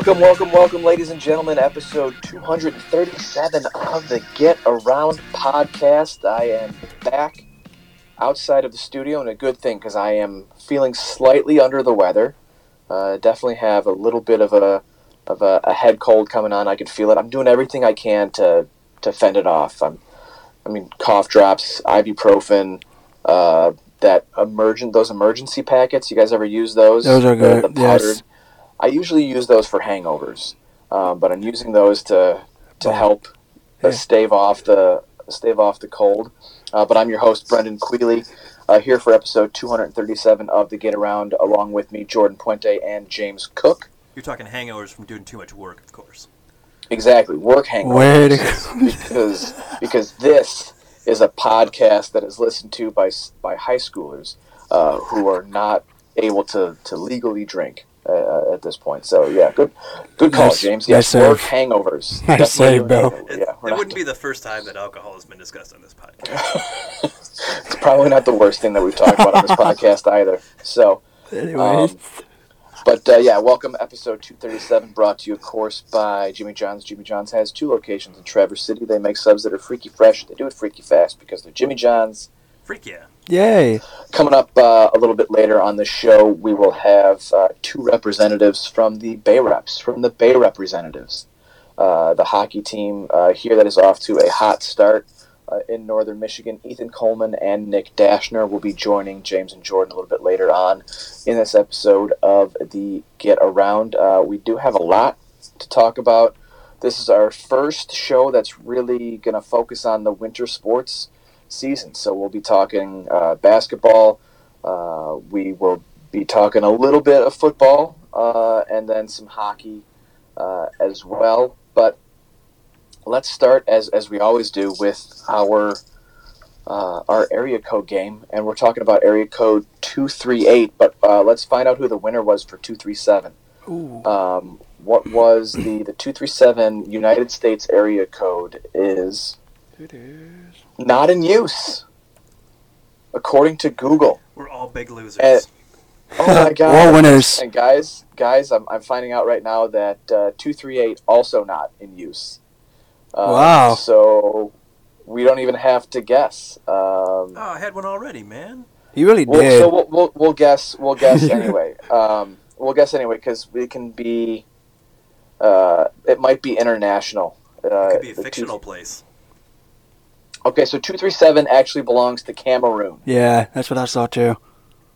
Welcome, welcome, welcome, ladies and gentlemen. Episode 237 of the Get Around podcast. I am back outside of the studio, and a good thing because I am feeling slightly under the weather. Uh, definitely have a little bit of a of a, a head cold coming on. I can feel it. I'm doing everything I can to to fend it off. I'm, I mean, cough drops, ibuprofen, uh, that emergent those emergency packets. You guys ever use those? Those are The- good, the yes. Powdered- I usually use those for hangovers, um, but I'm using those to to help uh, Yeah. stave off the stave off the cold. Uh, but I'm your host, Brendan Queeley, uh, here for episode 237 of the Get Around, along with me, Jordan Puente and James Cook. You're talking hangovers from doing too much work, of course. Exactly, work hangovers. Way because because this is a podcast that is listened to by by high schoolers uh, who are not able to, to legally drink uh, at this point. So yeah, good good call, Nice- James. nice Yes, work save. hangovers. Nice Definitely save, doing Bill. hangover- It, Yeah, we're it wouldn't be the first time that alcohol has been discussed on this podcast. it's probably not the worst thing that we've talked about on this podcast either. So, Anyways, Um, but uh, yeah, welcome episode 237, brought to you, of course, by Jimmy John's. Jimmy John's has two locations in Traverse City. They make subs that are freaky fresh. They do it freaky fast because they're Jimmy John's. Freak yeah. Yay. Coming up uh, a little bit later on the show, we will have uh, two representatives from the Bay Reps, from the Bay Representatives. Uh, the hockey team uh, here that is off to a hot start uh, in northern Michigan. Ethan Coleman and Nick Dashner will be joining James and Jordan a little bit later on in this episode of the Get Around. Uh, we do have a lot to talk about. This is our first show that's really going to focus on the winter sports season. So we'll be talking uh, basketball. Uh, we will be talking a little bit of football uh, and then some hockey uh, as well. But let's start as, as we always do with our uh, our area code game, and we're talking about area code two three eight. But uh, let's find out who the winner was for two three seven. Um, what was the the two three seven United States area code is It is. Not in use, according to Google. We're all big losers. Eh, Oh my god! All winners. And guys, guys, I'm, I'm finding out right now that uh, two three eight also not in use. Um, Wow. So we don't even have to guess. Um, oh, I had one already, man. You really well, did. so we'll, we'll, we'll guess. We'll guess anyway. Um, we'll guess anyway because we can be. Uh, it might be international. Uh, It could be a the two- fictional place. Okay, so two three seven actually belongs to Cameroon. yeah, that's what I saw too.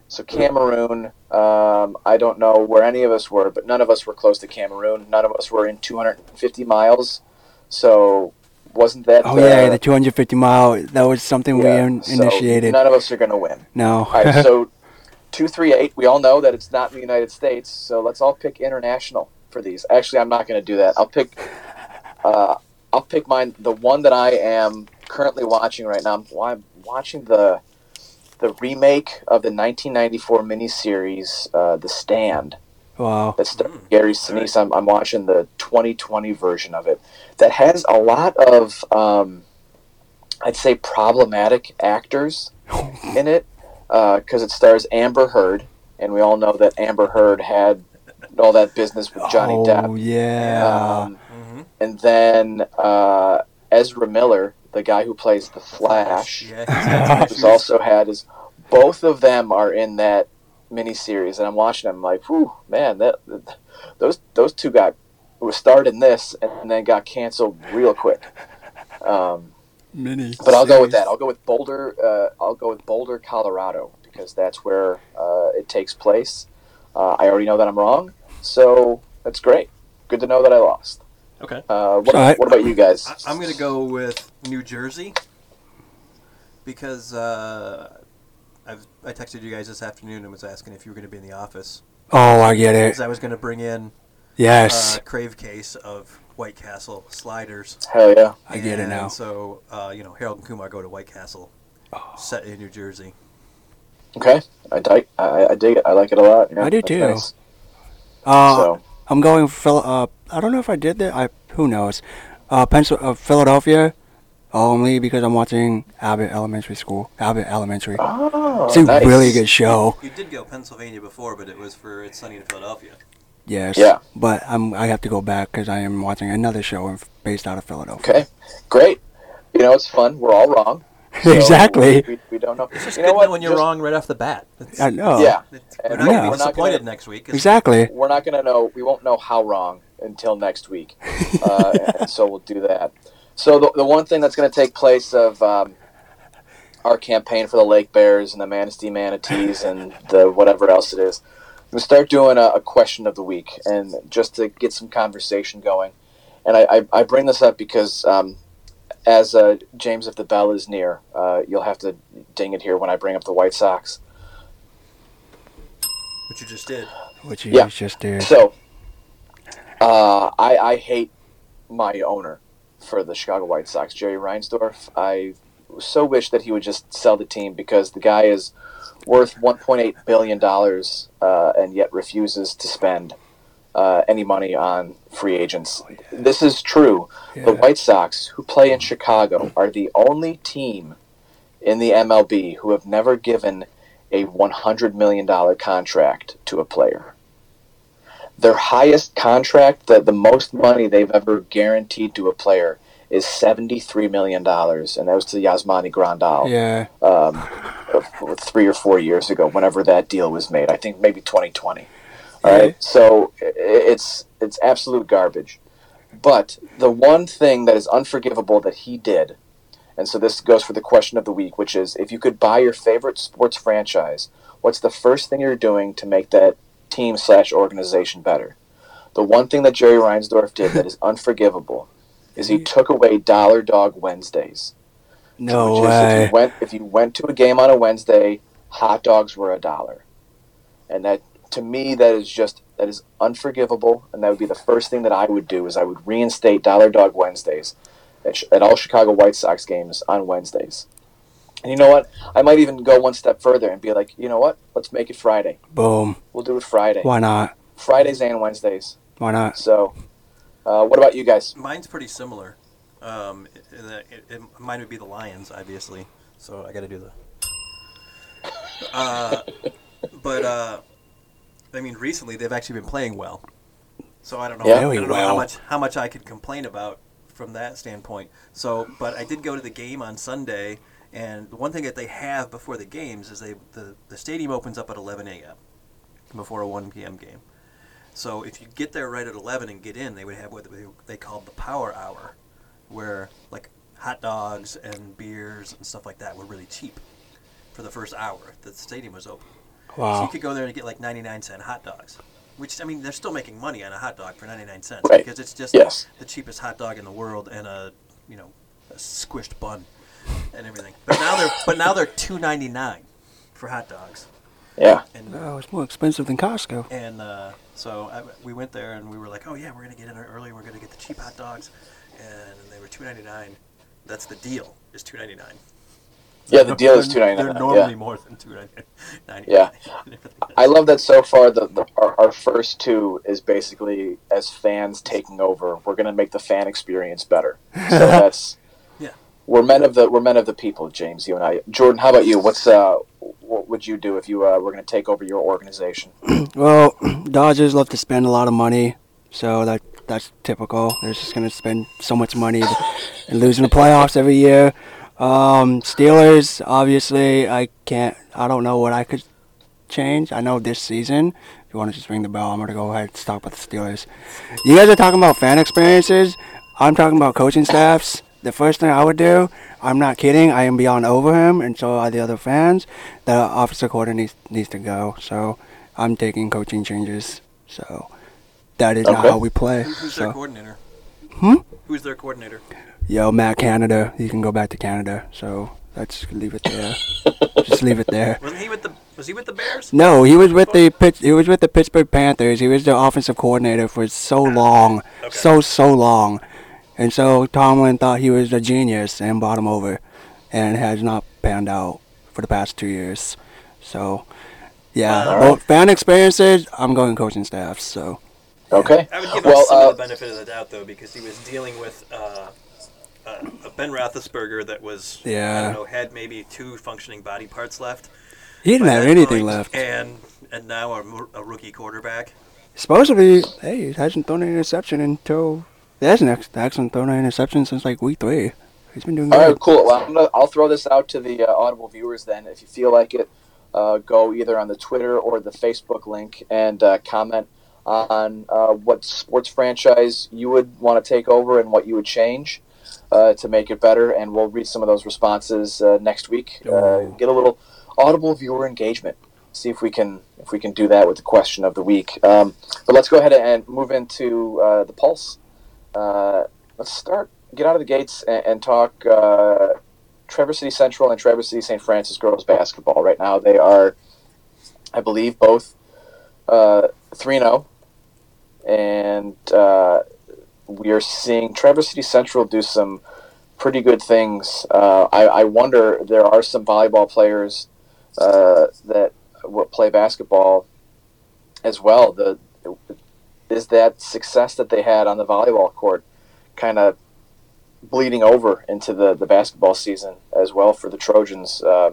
So Cameroon, um, I don't know where any of us were, but none of us were close to Cameroon. None of us were in 250 miles. So wasn't that? Oh yeah, uh, the 250 mile. That was something we yeah, in- so initiated. none of us are going to win. no. All right, so two three eight. We all know that it's not in the United States. So let's all pick international for these. Actually, I'm not going to do that. I'll pick. Uh, I'll pick mine. The one that I am currently watching right now. I'm, well, I'm watching the the remake of the 1994 miniseries, uh, The Stand. wow. That starred Mm, Gary Sinise. I'm, I'm watching the 2020 version of it. That has a lot of, um, I'd say, problematic actors in it because it stars Amber Heard, and we all know that Amber Heard had all that business with Johnny oh Depp. yeah. Um, Mm-hmm. and then uh, Ezra Miller, the guy who plays the Flash, Yeah, he's who's also had is both of them are in that miniseries, and I'm watching them like, whew, man, that, that- those those two got was starred in this and then got canceled real quick. Um, Mini. but I'll go with that. I'll go with Boulder. Uh, I'll go with Boulder, Colorado, because that's where uh, it takes place. Uh, I already know that I'm wrong, so that's great. Good to know that I lost. Okay. Uh, what, So I- what about you guys? I, I'm going to go with New Jersey because uh, I've, I texted you guys this afternoon and was asking if you were going to be in the office. Oh, I get it. Because I was going to bring in Yes. a crave case of White Castle sliders. Hell yeah! I get it now. So, uh, you know, Harold and Kumar go to White Castle, Oh. set in New Jersey. Okay, I dig, I, I dig it. I like it a lot. Yeah, I do too. nice. Uh, so I'm going for Phil- uh I don't know if I did that. I who knows. Uh Pencil uh, Philadelphia only because I'm watching Abbott Elementary School. Abbott Elementary. oh, it's a nice. really good show. You did go Pennsylvania before, but it was for It's Sunny in Philadelphia. Yes. Yeah. But I'm I have to go back because I am watching another show based out of Philadelphia. Okay, great. You know, it's fun. We're all wrong. So Exactly. We, we don't know. It's just you good know what? when you're Just- wrong right off the bat. It's- I know. Yeah. we're not yeah. going to we're not disappointed gonna- next week. 'cause Exactly. We're not going to know. We won't know how wrong until next week. Uh, and so we'll do that. So the, the one thing that's going to take place of um, our campaign for the Lake Bears and the Manistee Manatees and the whatever else it is, we start doing a, a question of the week and just to get some conversation going. And I, I, I bring this up because um, as uh, James, if the bell is near, uh, you'll have to ding it here when I bring up the White Sox. What you just did. What you Yeah. just did. So, uh, I, I hate my owner for the Chicago White Sox, Jerry Reinsdorf. I so wish that he would just sell the team because the guy is worth 1.8 billion dollars uh, and yet refuses to spend uh, any money on free agents. This is true. The White Sox, who play in Chicago, are the only team in the MLB who have never given a 100 million dollar contract to a player their highest contract, the, the most money they've ever guaranteed to a player, is $73 million, and that was to Yasmani Grandal Yeah. um, three or four years ago, whenever that deal was made. I think maybe 2020. All Yeah. right, so it's it's absolute garbage. But the one thing that is unforgivable that he did, and so this goes for the question of the week, which is if you could buy your favorite sports franchise, what's the first thing you're doing to make that team slash organization better? The one thing that Jerry Reinsdorf did that is unforgivable is he took away Dollar Dog Wednesdays. No is If way. you, went, if you went to a game on a Wednesday, hot dogs were a dollar, and that to me that is just that is unforgivable, and that would be the first thing that I would do is I would reinstate Dollar Dog Wednesdays at, at all Chicago White Sox games on Wednesdays. And you know what? I might even go one step further and be like, you know what? Let's make it Friday. Boom. We'll do it Friday. Why not? Fridays and Wednesdays. Why not? So, uh, what about you guys? Mine's pretty similar. Um, in that it, it, mine would be the Lions, obviously. So I got to do the. Uh, but uh, I mean, recently they've actually been playing well. So I don't know. Yeah. I don't Very know how much how much I could complain about from that standpoint. So, but I did go to the game on Sunday, and the one thing that they have before the games is they the, the stadium opens up at 11 a.m. before a 1 p.m. game. So if you get there right at 11 and get in, they would have what they- they called the power hour, where like hot dogs and beers and stuff like that were really cheap for the first hour that the stadium was open. So Wow. you could go there and get like 99 cent hot dogs, which I mean they're still making money on a hot dog for 99 cents Right. because it's just Yes. the cheapest hot dog in the world and a you know a squished bun and everything. But now they're but now they're 2.99 for hot dogs. Yeah. And Oh, it's more expensive than Costco. and uh, so I, we went there and we were like, oh yeah, we're gonna get in early. We're gonna get the cheap hot dogs, and they were 2.99. That's the deal. Is 2.99. Yeah, the deal is two They're- ninety They're normally Yeah. more than 2.99. Yeah. I love that so far. The, the our, our first two is basically as fans taking over. We're gonna make the fan experience better. So that's Yeah. We're men of the we're men of the people, James. You and I. Jordan, how about you? What's uh what would you do if you uh, were gonna take over your organization? Well, Dodgers love to spend a lot of money, so that that's typical. They're just gonna spend so much money and losing the playoffs every year. Um, Steelers, obviously, I can't. I don't know what I could change. I know this season. If you want to just ring the bell, I'm gonna go ahead and talk about the Steelers. You guys are talking about fan experiences. I'm talking about coaching staffs. The first thing I would do, I'm not kidding. I am beyond over him, and so are the other fans. The officer coordinator needs, needs to go. So I'm taking coaching changes. So that is not how we play. Who- Who's their So, coordinator? Hmm? Who's their coordinator? yo, Matt Canada, you can go back to Canada. So let's leave it there. Just leave it there. Wasn't he with the Was he with the Bears? No, he was with the Pitts, he was with the Pittsburgh Panthers. He was the offensive coordinator for so long, Okay. so so long, and so Tomlin thought he was a genius and brought him over, and has not panned out for the past two years. So, yeah, All both fan experiences. I'm going coaching staffs. So, Okay. I would give well, him some uh, of the benefit of the doubt though, because he was dealing with uh, uh, a Ben Roethlisberger that was I Yeah. don't know had maybe two functioning body parts left. he didn't have anything point, left. and and now a, mo- a rookie quarterback. supposedly, hey, he hasn't thrown an interception until he hasn't actually thrown an interception since like week three. He's been doing All good. right, cool. Well, I'm gonna, I'll throw this out to the uh, Audible viewers then. If you feel like it, uh, go either on the Twitter or the Facebook link and uh, comment on uh, what sports franchise you would want to take over and what you would change uh, to make it better. And we'll read some of those responses uh, next week. Uh, get a little Audible viewer engagement. See if we can if we can do that with the question of the week. Um, but let's go ahead and move into uh, the pulse. Uh, let's start. Get out of the gates and, and talk uh, Traverse City Central and Traverse City St. Francis girls basketball. Right now, they are, I believe, both uh, zero, and uh, we are seeing Traverse City Central do some pretty good things. Uh, I, I wonder there are some volleyball players uh, that will play basketball as well. The is that success that they had on the volleyball court kind of bleeding over into the, the basketball season as well for the Trojans. Uh,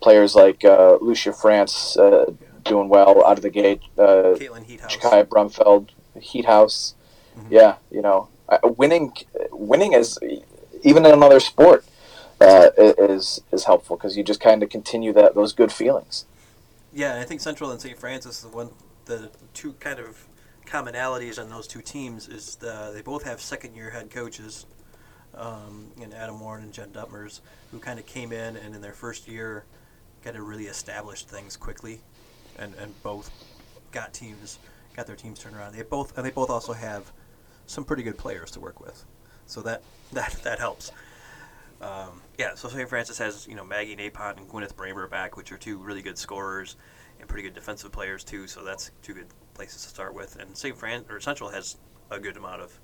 players like uh, Lucia France uh, doing well out of the gate. Uh, Caitlin Heathouse. Chikai Brumfield, Heat House. Mhm. Yeah, you know, winning, winning is even in another sport uh, is is helpful because you just kind of continue that those good feelings. Yeah, I think Central and St. Francis, is one, the two kind of commonalities on those two teams is the, they both have second-year head coaches, um, and Adam Warren and Jen Dutmers, who kind of came in and in their first year, kind of really established things quickly, and, and both got teams, got their teams turned around. They both and they both also have some pretty good players to work with, so that that that helps. Um, yeah, so St. Francis has you know Maggie Napont and Gwyneth Bramer back, which are two really good scorers and pretty good defensive players too. So that's two good places to start with. And St. Fran or Central has a good amount of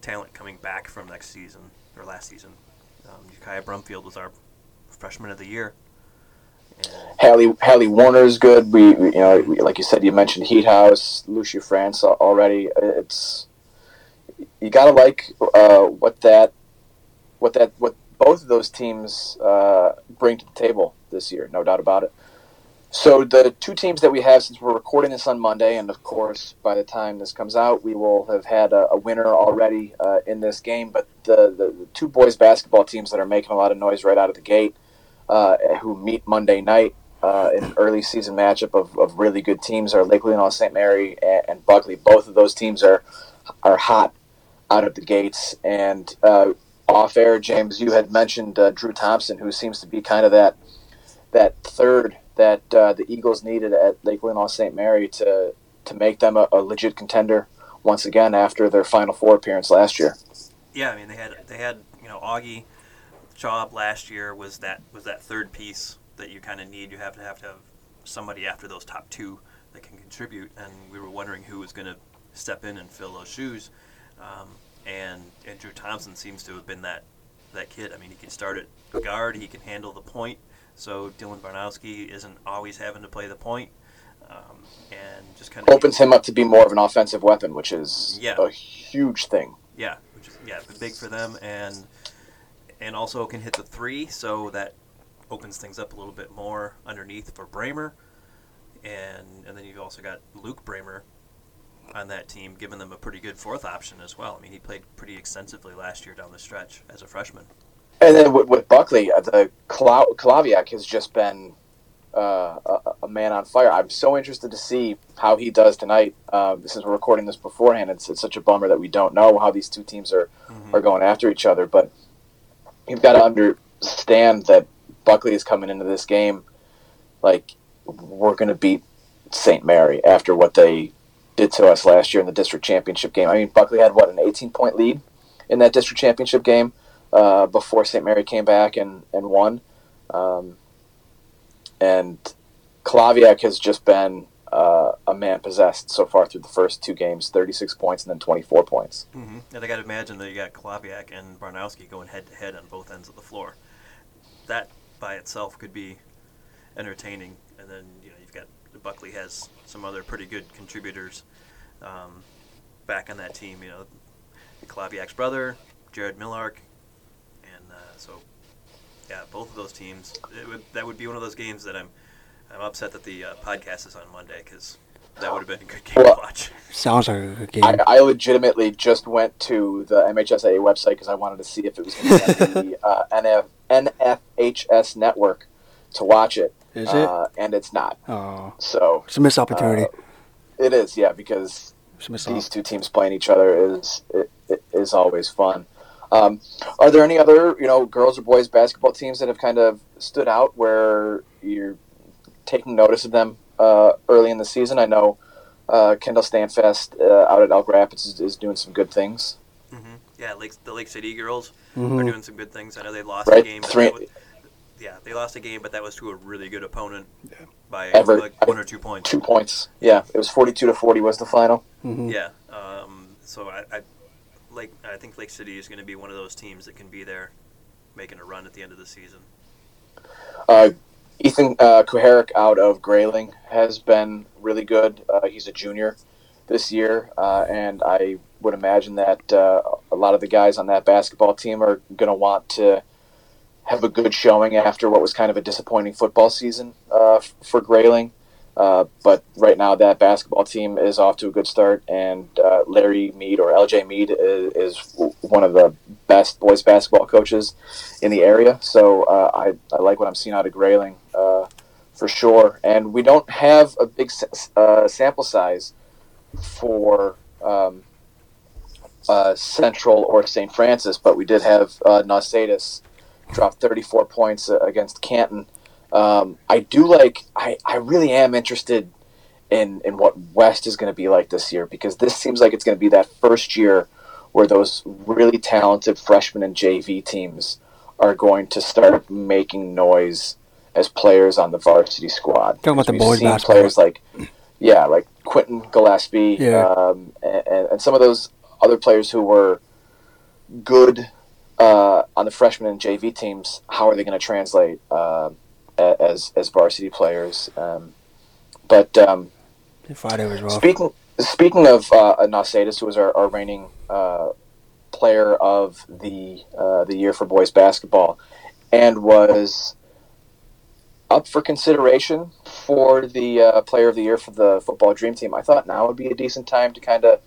talent coming back from next season or last season. Um, Kaya Brumfield was our freshman of the year. Hallie Hallie Warner's good. We, we you know we, like you said you mentioned Heat House, Lucia France already. It's you gotta like uh, what that what that what both of those teams uh, bring to the table this year, no doubt about it. So the two teams that we have, since we're recording this on Monday, and of course by the time this comes out, we will have had a, a winner already uh, in this game. But the, the the two boys basketball teams that are making a lot of noise right out of the gate, uh, who meet Monday night uh, in an early season matchup of, of really good teams are Lake Leelanau St. Mary and, and Buckley. Both of those teams are are hot out of the gates. And uh, off air, James, you had mentioned uh, Drew Thompson, who seems to be kind of that that third that uh, the Eagles needed at Lake Leelanau St. Mary to to make them a, a legit contender once again after their Final Four appearance last year. yeah, I mean they had they had you know Augie job last year was that was that third piece that you kind of need. You have to have to have somebody after those top two that can contribute, and we were wondering who was going to step in and fill those shoes. Um, and Andrew Thompson seems to have been that that kid. I mean, he can start at guard, he can handle the point. So Dylan Barnowski isn't always having to play the point, um, and just kind of Opens him up to be more of an offensive weapon, which is Yeah. a huge thing. Yeah, which is yeah, big for them, and and also can hit the three, so that opens things up a little bit more underneath for Bramer, and and then you've also got Luke Bramer on that team, giving them a pretty good fourth option as well. I mean, he played pretty extensively last year down the stretch as a freshman. And then with, with Buckley, uh, the Kla- Kulawiak has just been uh, a, a man on fire. I'm so interested to see how he does tonight. Uh, since we're recording this beforehand, it's, it's such a bummer that we don't know how these two teams are, Mhm. are going after each other. But you've got to understand that Buckley is coming into this game like we're going to beat St. Mary after what they did to us last year in the district championship game. I mean, Buckley had what an 18 point lead in that district championship game uh, before St. Mary came back and and won. Um, and Kulawiak has just been uh, a man possessed so far through the first two games 36 points and then 24 points. Mm-hmm. And I got to imagine that you got Kulawiak and Barnowski going head to head on both ends of the floor. That by itself could be entertaining. And then you know you've got Buckley has some other pretty good contributors um, back on that team. You know, Kulawiak's brother, Jared Millark, and uh, so yeah, both of those teams. It would, that would be one of those games that I'm I'm upset that the uh, podcast is on Monday because That would have been a good game Well, to watch. Sounds like a good game. I, I legitimately just went to the MHSAA website because I wanted to see if it was going to be on the uh, NF, NFHS network to watch it. Is it? Uh, and it's not. oh, So it's a missed opportunity. uh, it is, yeah, because it's a missed these op- two teams playing each other is it, it is always fun. Um, are there any other you know girls or boys basketball teams that have kind of stood out where you're taking notice of them uh, early in the season? I know uh, Kendall Standfest uh, out at Elk Rapids is, is doing some good things. hmm Yeah, Lake, the Lake City girls are Mhm. doing some good things. I know they lost Right, a game. But three- was, yeah, they lost a game, but that was to a really good opponent by Ever- like one or two points. Two points, yeah. It was forty-two to forty was the final. Mhm. Yeah. Um, so I, I like I think Lake City is going to be one of those teams that can be there, making a run at the end of the season. Uh, Ethan uh, out of Grayling has been really good. Uh, he's a junior this year, uh, and I would imagine that uh, a lot of the guys on that basketball team are going to want to have a good showing after what was kind of a disappointing football season uh, for Grayling. Uh, but right now, that basketball team is off to a good start, and uh, Larry Mead or LJ Mead is, is one of the best boys basketball coaches in the area. So uh, I, I like what I'm seeing out of Grayling uh, for sure. And we don't have a big uh, sample size for um, Central or St. Francis, but we did have uh, drop 34 points against Canton. Um, I do like. I, I really am interested in in what West is going to be like this year because this seems like it's going to be that first year where those really talented freshman and JV teams are going to start making noise as players on the varsity squad. Talking about the boys seen basketball. players like yeah, like Quentin Gillespie, Yeah. um, and, and some of those other players who were good uh, on the freshman and JV teams. How are they going to translate uh, as as varsity players? Um, but um, Friday was rough. Speaking speaking of uh, Nausadis, who was our, our reigning uh, player of the uh, the year for boys basketball, and was up for consideration for the uh, player of the year for the football dream team. I thought now would be a decent time to kind of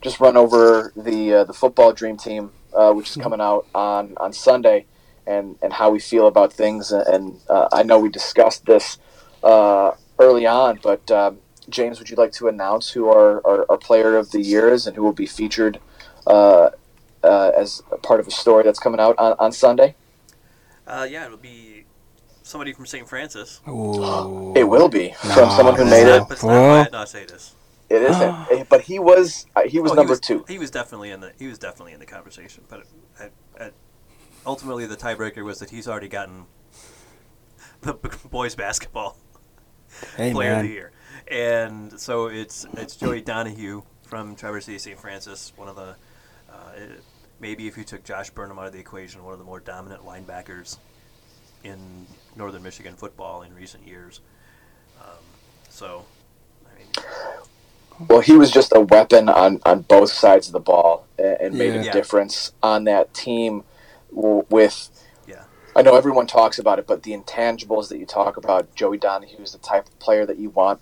just run over the uh, the football dream team, uh, which is coming out on on Sunday, and and how we feel about things. And uh, I know we discussed this uh, early on, but. Um, James, would you like to announce who our, our, our player of the year is and who will be featured uh, uh, as a part of a story that's coming out on, on Sunday? Uh, yeah, it'll be somebody from St. Francis. Ooh. It will be from someone who made it's it. not, but it's Well- not say this. It isn't, but he was uh, he was Oh, number was, two. He was definitely in the he was definitely in the conversation, but at, at, ultimately the tiebreaker was that he's already gotten the boys basketball Hey player of the year, and so it's it's Joey Donahue from Traverse City St. Francis, one of the uh, it- maybe if you took Josh Burnham out of the equation, one of the more dominant linebackers in Northern Michigan football in recent years. Um, so, I mean, Well, he was just a weapon on, on both sides of the ball and, and made Yeah. a Yeah. difference on that team w- with yeah, I know everyone talks about it, but the intangibles that you talk about, Joey Donahue is the type of player that you want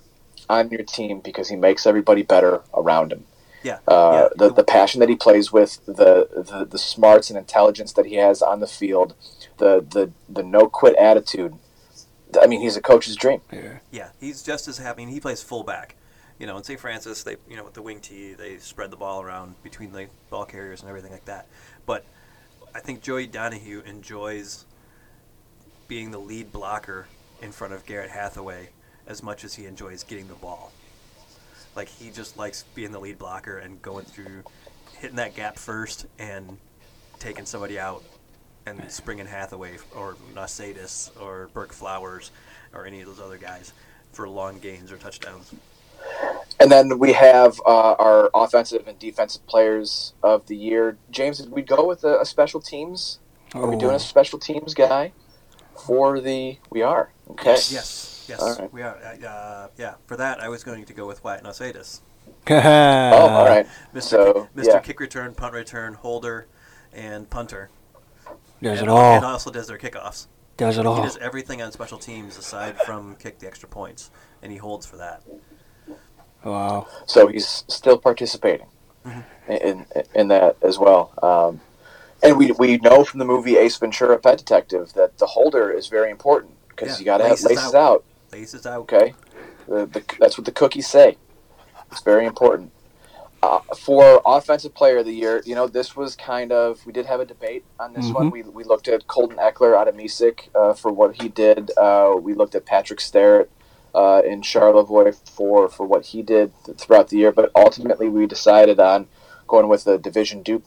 on your team because he makes everybody better around him. yeah, Uh, yeah. the, the passion that he plays with, the, the the smarts and intelligence that he has on the field, the the, the no quit attitude. I mean, he's a coach's dream. Yeah. Yeah, he's just as happy. He plays fullback. You know, in St. Francis, they you know with the wing tee, they spread the ball around between the ball carriers and everything like that. But I think Joey Donahue enjoys being the lead blocker in front of Garrett Hathaway as much as he enjoys getting the ball. Like he just likes being the lead blocker and going through, hitting that gap first and taking somebody out, and springing Hathaway or Nausadis or Burke Flowers or any of those other guys for long gains or touchdowns. And then we have uh, our offensive and defensive players of the year. James, did we go with a, a special teams? Are we doing Oh. a special teams guy for the? We are. Okay. Yes, yes, All right. we are. Uh, yeah, for that I was going to go with Wyatt Nausadis, Oh, all right. Mr. So, Kick, Mr. yeah. Kick return, punt return, holder, and punter. Does and, it all. and also does their kickoffs. Does it all. He all. does everything on special teams aside from kick the extra points, and he holds for that. Wow. So he's still participating in, in in that as well. Um, and we we know from the movie Ace Ventura: Pet Detective that the holder is very important because Yeah, you got to have laces out. out. Laces out. Okay, the, the, that's what the cookies say. It's very important. Uh, for offensive player of the year, you know, this was kind of we did have a debate on this one. Mhm. We, we looked at Colton Eckler out of Mesick uh, for what he did. Uh, we looked at Patrick Starrett uh, in Charlevoix for for what he did th- throughout the year. But ultimately, we decided on going with a Division two,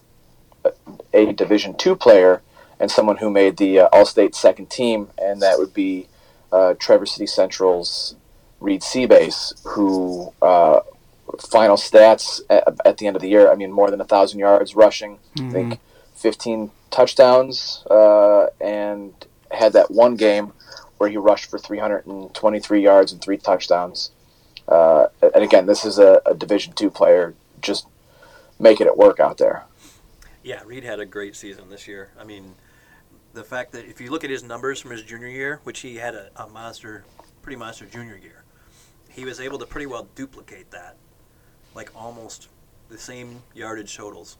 a Division two player and someone who made the uh, All-State second team, and that would be uh, Traverse City Central's Reed Seabase, who uh, final stats at, at the end of the year. I mean, more than a thousand yards rushing. I think 15 touchdowns, uh, and had that one game where he rushed for 323 yards and three touchdowns. Uh, and again, this is a, a Division two player, just making it work out there. Yeah, Reed had a great season this year. I mean, the fact that if you look at his numbers from his junior year, which he had a, a monster, pretty monster junior year, he was able to pretty well duplicate that, like almost the same yardage totals.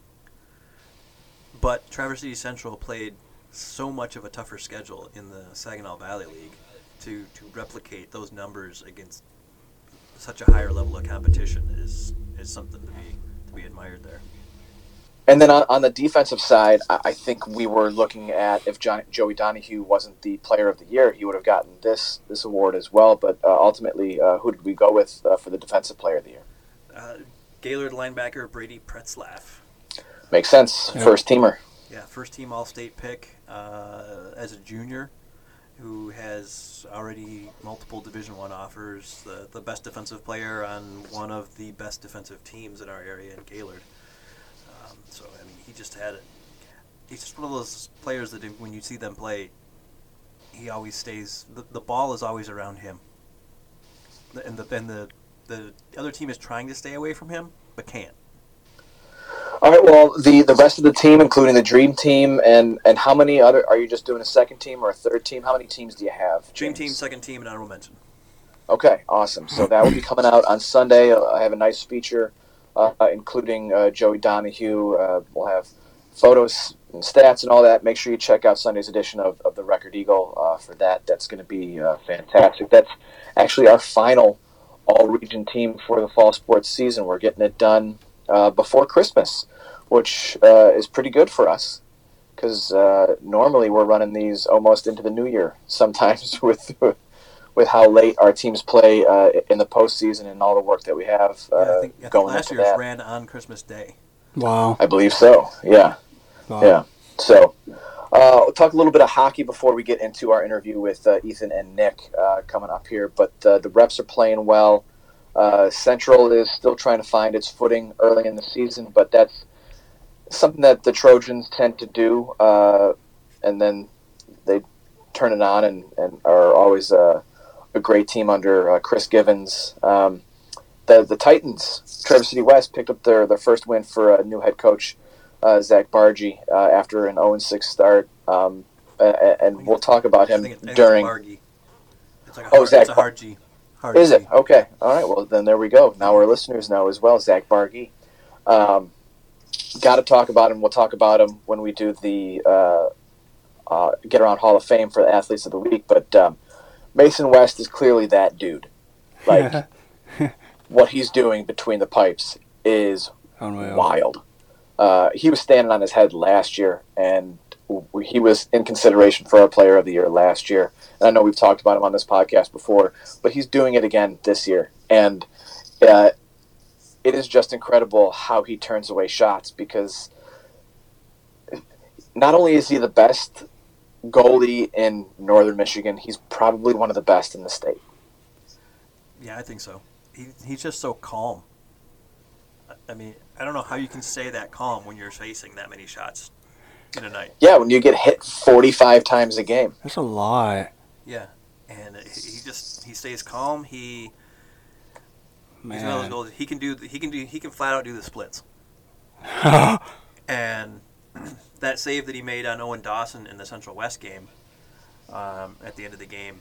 But Traverse City Central played so much of a tougher schedule in the Saginaw Valley League to, to replicate those numbers against such a higher level of competition is is something to be to be admired there. And then on, on the defensive side, I, I think we were looking at if John, Joey Donahue wasn't the Player of the Year, he would have gotten this this award as well. But uh, ultimately, uh, who did we go with uh, for the Defensive Player of the Year? Uh, Gaylord linebacker Brady Pretzlaff. Makes sense. Yeah. First teamer. Yeah, first team All State pick uh, as a junior, who has already multiple Division One offers. The the best defensive player on one of the best defensive teams in our area in Gaylord. Um, so I mean, he just had it. He's just one of those players that when you see them play, he always stays. The, the ball is always around him. And the and the the other team is trying to stay away from him, but can't. All right. Well, the the rest of the team, including the Dream Team, and and how many other are you just doing a second team or a third team? How many teams do you have? Dream team, second team, and honorable mention. Okay, awesome. So that will be coming out on Sunday. I have a nice feature, uh, including uh, Joey Donahue. Uh, we'll have photos and stats and all that. Make sure you check out Sunday's edition of, of the Record Eagle uh, for that. That's going to be uh, fantastic. That's actually our final all region team for the fall sports season. We're getting it done uh, before Christmas, which uh, is pretty good for us. Because uh, normally we're running these almost into the new year. Sometimes with with how late our teams play uh, in the postseason and all the work that we have uh, Yeah, I think, I think going last into year's that. ran on Christmas Day. Wow. I believe so. Yeah, wow. yeah. So, uh, we'll talk a little bit of hockey before we get into our interview with uh, Ethan and Nick uh, coming up here. But uh, the reps are playing well. Uh, Central is still trying to find its footing early in the season, but that's something that the Trojans tend to do, uh, and then they turn it on and, and are always uh, a great team under uh, Chris Givens. Um, the the Titans, Traverse City West, picked up their, their first win for a new head coach, uh, Zach Bargy, uh, after an 0 6 start. Um, a- a- and we'll talk about him during. Like a Oh, Zach it's a hard G. Hard Is it okay? All right. Well, then there we go. Now our listeners know as well. Zach Bargy. Um, Got to talk about him. We'll talk about him when we do the uh, uh, Get Around Hall of Fame for the athletes of the week. But um, Mason West is clearly that dude. Like what he's doing between the pipes is Unreal. wild. Uh, he was standing on his head last year, and w- he was in consideration for our Player of the Year last year. And I know we've talked about him on this podcast before, but he's doing it again this year, and uh, it is just incredible how he turns away shots because not only is he the best goalie in Northern Michigan, he's probably one of the best in the state. Yeah, I think so. He, he's just so calm. I- mean, I don't know how you can stay that calm when you're facing that many shots in a night. Yeah, when you get hit 45 times a game. That's a lot. Yeah, and he he just he stays calm. He he's one of those Man. goals. He can do he can do he can flat out do the splits. And that save that he made on Owen Dawson in the Central West game, um, at the end of the game,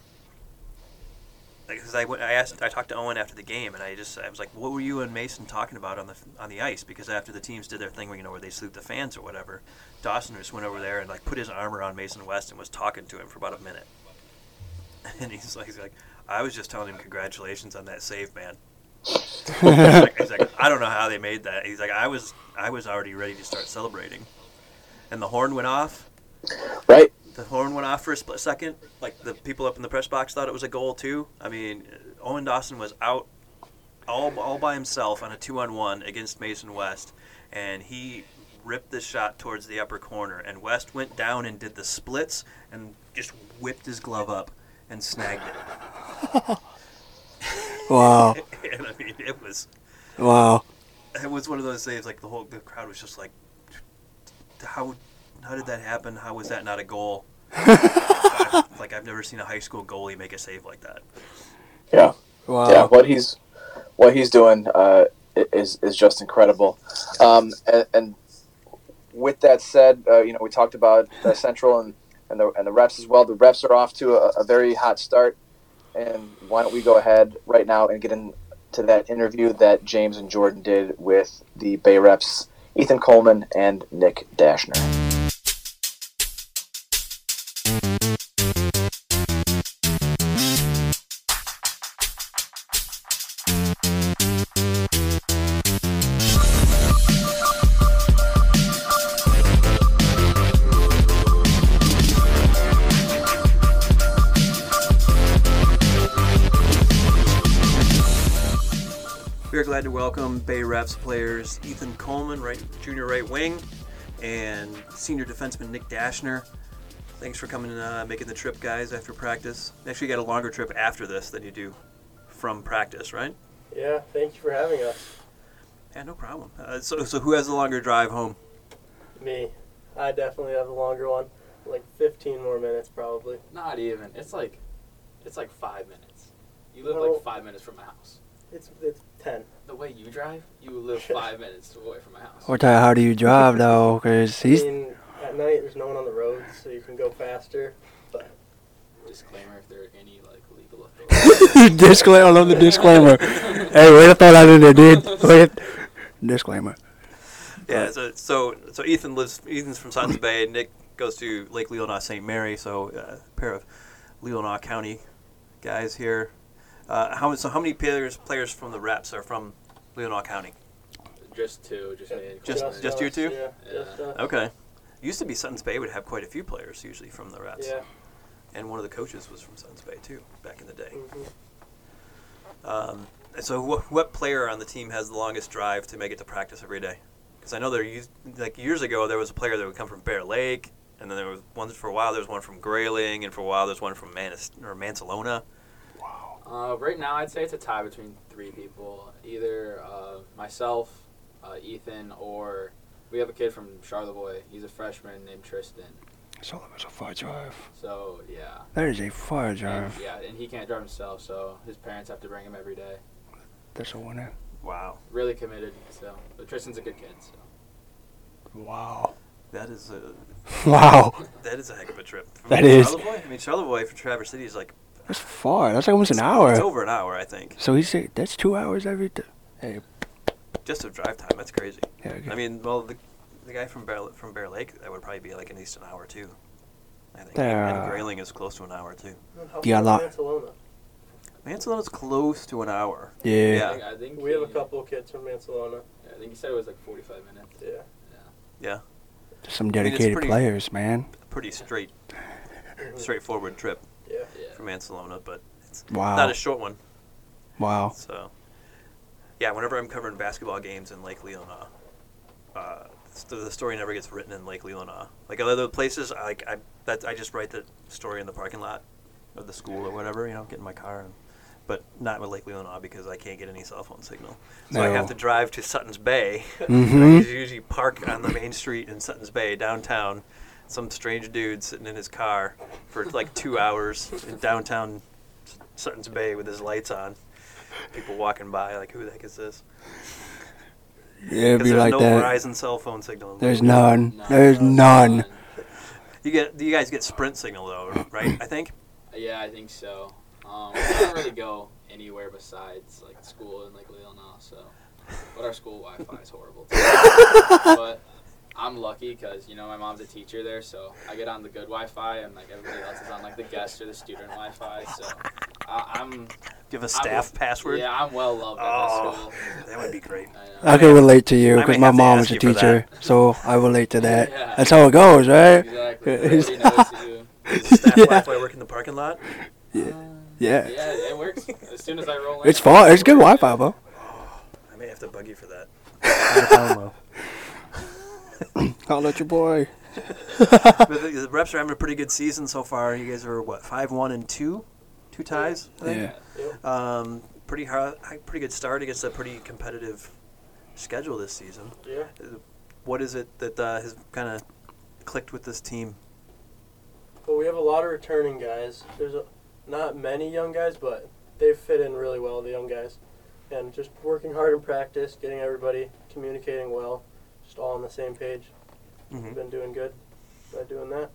because I, I asked I talked to Owen after the game and I just I was like what were you and Mason talking about on the on the ice? Because after the teams did their thing where you know where they salute the fans or whatever Dawson just went over there and like put his arm around Mason West and was talking to him for about a minute. And he's like he's like I was just telling him congratulations on that save man. He's, like, he's like I don't know how they made that. He's like I was I was already ready to start celebrating. And the horn went off. Right? The horn went off for a split second. Like the people up in the press box thought it was a goal too. I mean, Owen Dawson was out all, all by himself on a two on one against Mason West, and he ripped this shot towards the upper corner. And West went down and did the splits and just whipped his glove up and snagged it. Wow. and I mean, it was Wow. it was one of those saves. Like the whole the crowd was just like, how how did that happen? How was that not a goal? Like I've never seen a high school goalie make a save like that. Yeah. Wow. yeah, what he's what he's doing uh, is is just incredible. Um, and, and with that said, uh, you know we talked about the Central and, and the and the reps as well. The reps are off to a, a very hot start, and why don't we go ahead right now and get into that interview that James and Jordan did with the Bay reps, Ethan Coleman and Nick Dashner. Welcome Bay Reps players Ethan Coleman, right junior right wing, and senior defenseman Nick Dashner. Thanks for coming, uh, making the trip, guys, after practice. Actually, you got a longer trip after this than you do from practice, right? Yeah, thank you for having us. Yeah, no problem. Uh, so, so who has the longer drive home? Me. I definitely have the longer one. Like 15 more minutes, probably. Not even. It's like, it's like five minutes. You live No. like five minutes from my house. It's it's 10. The way you drive, you live five minutes away from my house. What the, how do you drive though? Cause I he's mean, at night there's no one on the road, so you can go faster. But Disclaimer: If there are any like legal authorities. disclaimer. I love the disclaimer. hey, way to throw that in there, dude. Way to- disclaimer. Yeah, so so so Ethan lives. Ethan's from Suttons Bay. Nick goes to Lake Leelanau St. Mary. So uh, a pair of Leelanau County guys here. Uh, how so? How many players players from the Reps are from Leelanau County? just two, just me. and Just- Colton. just you two? Yeah, Yeah. just us. Okay. Used to be Suttons Bay would have quite a few players usually from the Reps. Yeah. And one of the coaches was from Suttons Bay too back in the day. hmm Um, so what, what player on the team has the longest drive to make it to practice every day? Because I know there used like years ago there was a player that would come from Bear Lake, and then there was one for a while there was one from Grayling, and for a while there's one from Manis or Mancelona. Uh, right now, I'd say it's a tie between three people. Either uh, myself, uh, Ethan, or we have a kid from Charlevoix. He's a freshman named Tristan. So that was a far drive. So yeah. That is a far And, drive. yeah, and he can't drive himself, so his parents have to bring him every day. That's a winner. Wow, Really committed. So, but Tristan's a good kid. So. Wow. that is a Wow. that is a heck of a trip. From That is. Charlevoix. I mean Charlevoix from Traverse City is like That's far. That's like almost an hour. it's hour. over an hour I think. So he said that's two hours every day. Hey, Just of drive time. That's crazy. yeah, okay. I mean, well the the guy from Bear from Bear Lake that would probably be like at least an hour too. I think. There. And Grayling is close to an hour too. Yeah, far is lot- Mancelona? Mancelona's close to an hour. yeah. Yeah. I think, I think We have a he- couple kids from Mancelona. I think he said it was like 45 minutes. Yeah. Yeah, yeah. Some I mean, dedicated pretty- players, man. pretty straight, straightforward trip Yeah. Yeah. From Mancelona, but it's Wow. not a short one. wow. So, yeah, whenever I'm covering basketball games in Lake Leelanau, uh, the story never gets written in Lake Leelanau. Like other places, I, like I that I just write the story in the parking lot of the school or whatever. You know, get in my car, and, but not with Lake Leelanau because I can't get any cell phone signal. So I have to drive to Suttons Bay. Mm-hmm. I usually park on the main street in Suttons Bay downtown. Some strange dude sitting in his car for like two hours in downtown Suttons Bay with his lights on. People walking by like, who the heck is this? Yeah, it'd be there's like no that. Verizon cell phone signal. There's Lake Leelanau. none. There's none. You get you guys get Sprint signal though, right? I think. Yeah, I think so. Um, I don't really go anywhere besides like school and like Leelanau, so. But our school Wi-Fi is horrible. Too. but I'm lucky because you know my mom's a teacher there, so I get on the good Wi-Fi, and like everybody else is on like the guest or the student Wi-Fi. So I, I'm Do you have a staff I'm- password? Yeah, I'm well loved at Oh, that school. that would be great. I know. I can relate to you because my mom ask was a teacher, so I relate to that. Yeah. That's how it goes, right? Exactly. Knows you. Does staff Yeah. Wi-Fi work in the parking lot? Yeah. Uh, yeah, it works. As soon as I roll in. It's fun. It's good Wi-Fi, bro. I may have to bug you for that. I'll let your boy. But the, the reps are having a pretty good season so far. You guys are what five one and two, two ties. I think? Yeah. Um, pretty hard, pretty good start against a pretty competitive schedule this season. Yeah. What is it that uh, has kind of clicked with this team? Well, we have a lot of returning guys. There's a, not many young guys, but they fit in really well, the young guys. And just working hard in practice, getting everybody communicating well, just all on the same page. Mm-hmm. We've been doing good by doing that.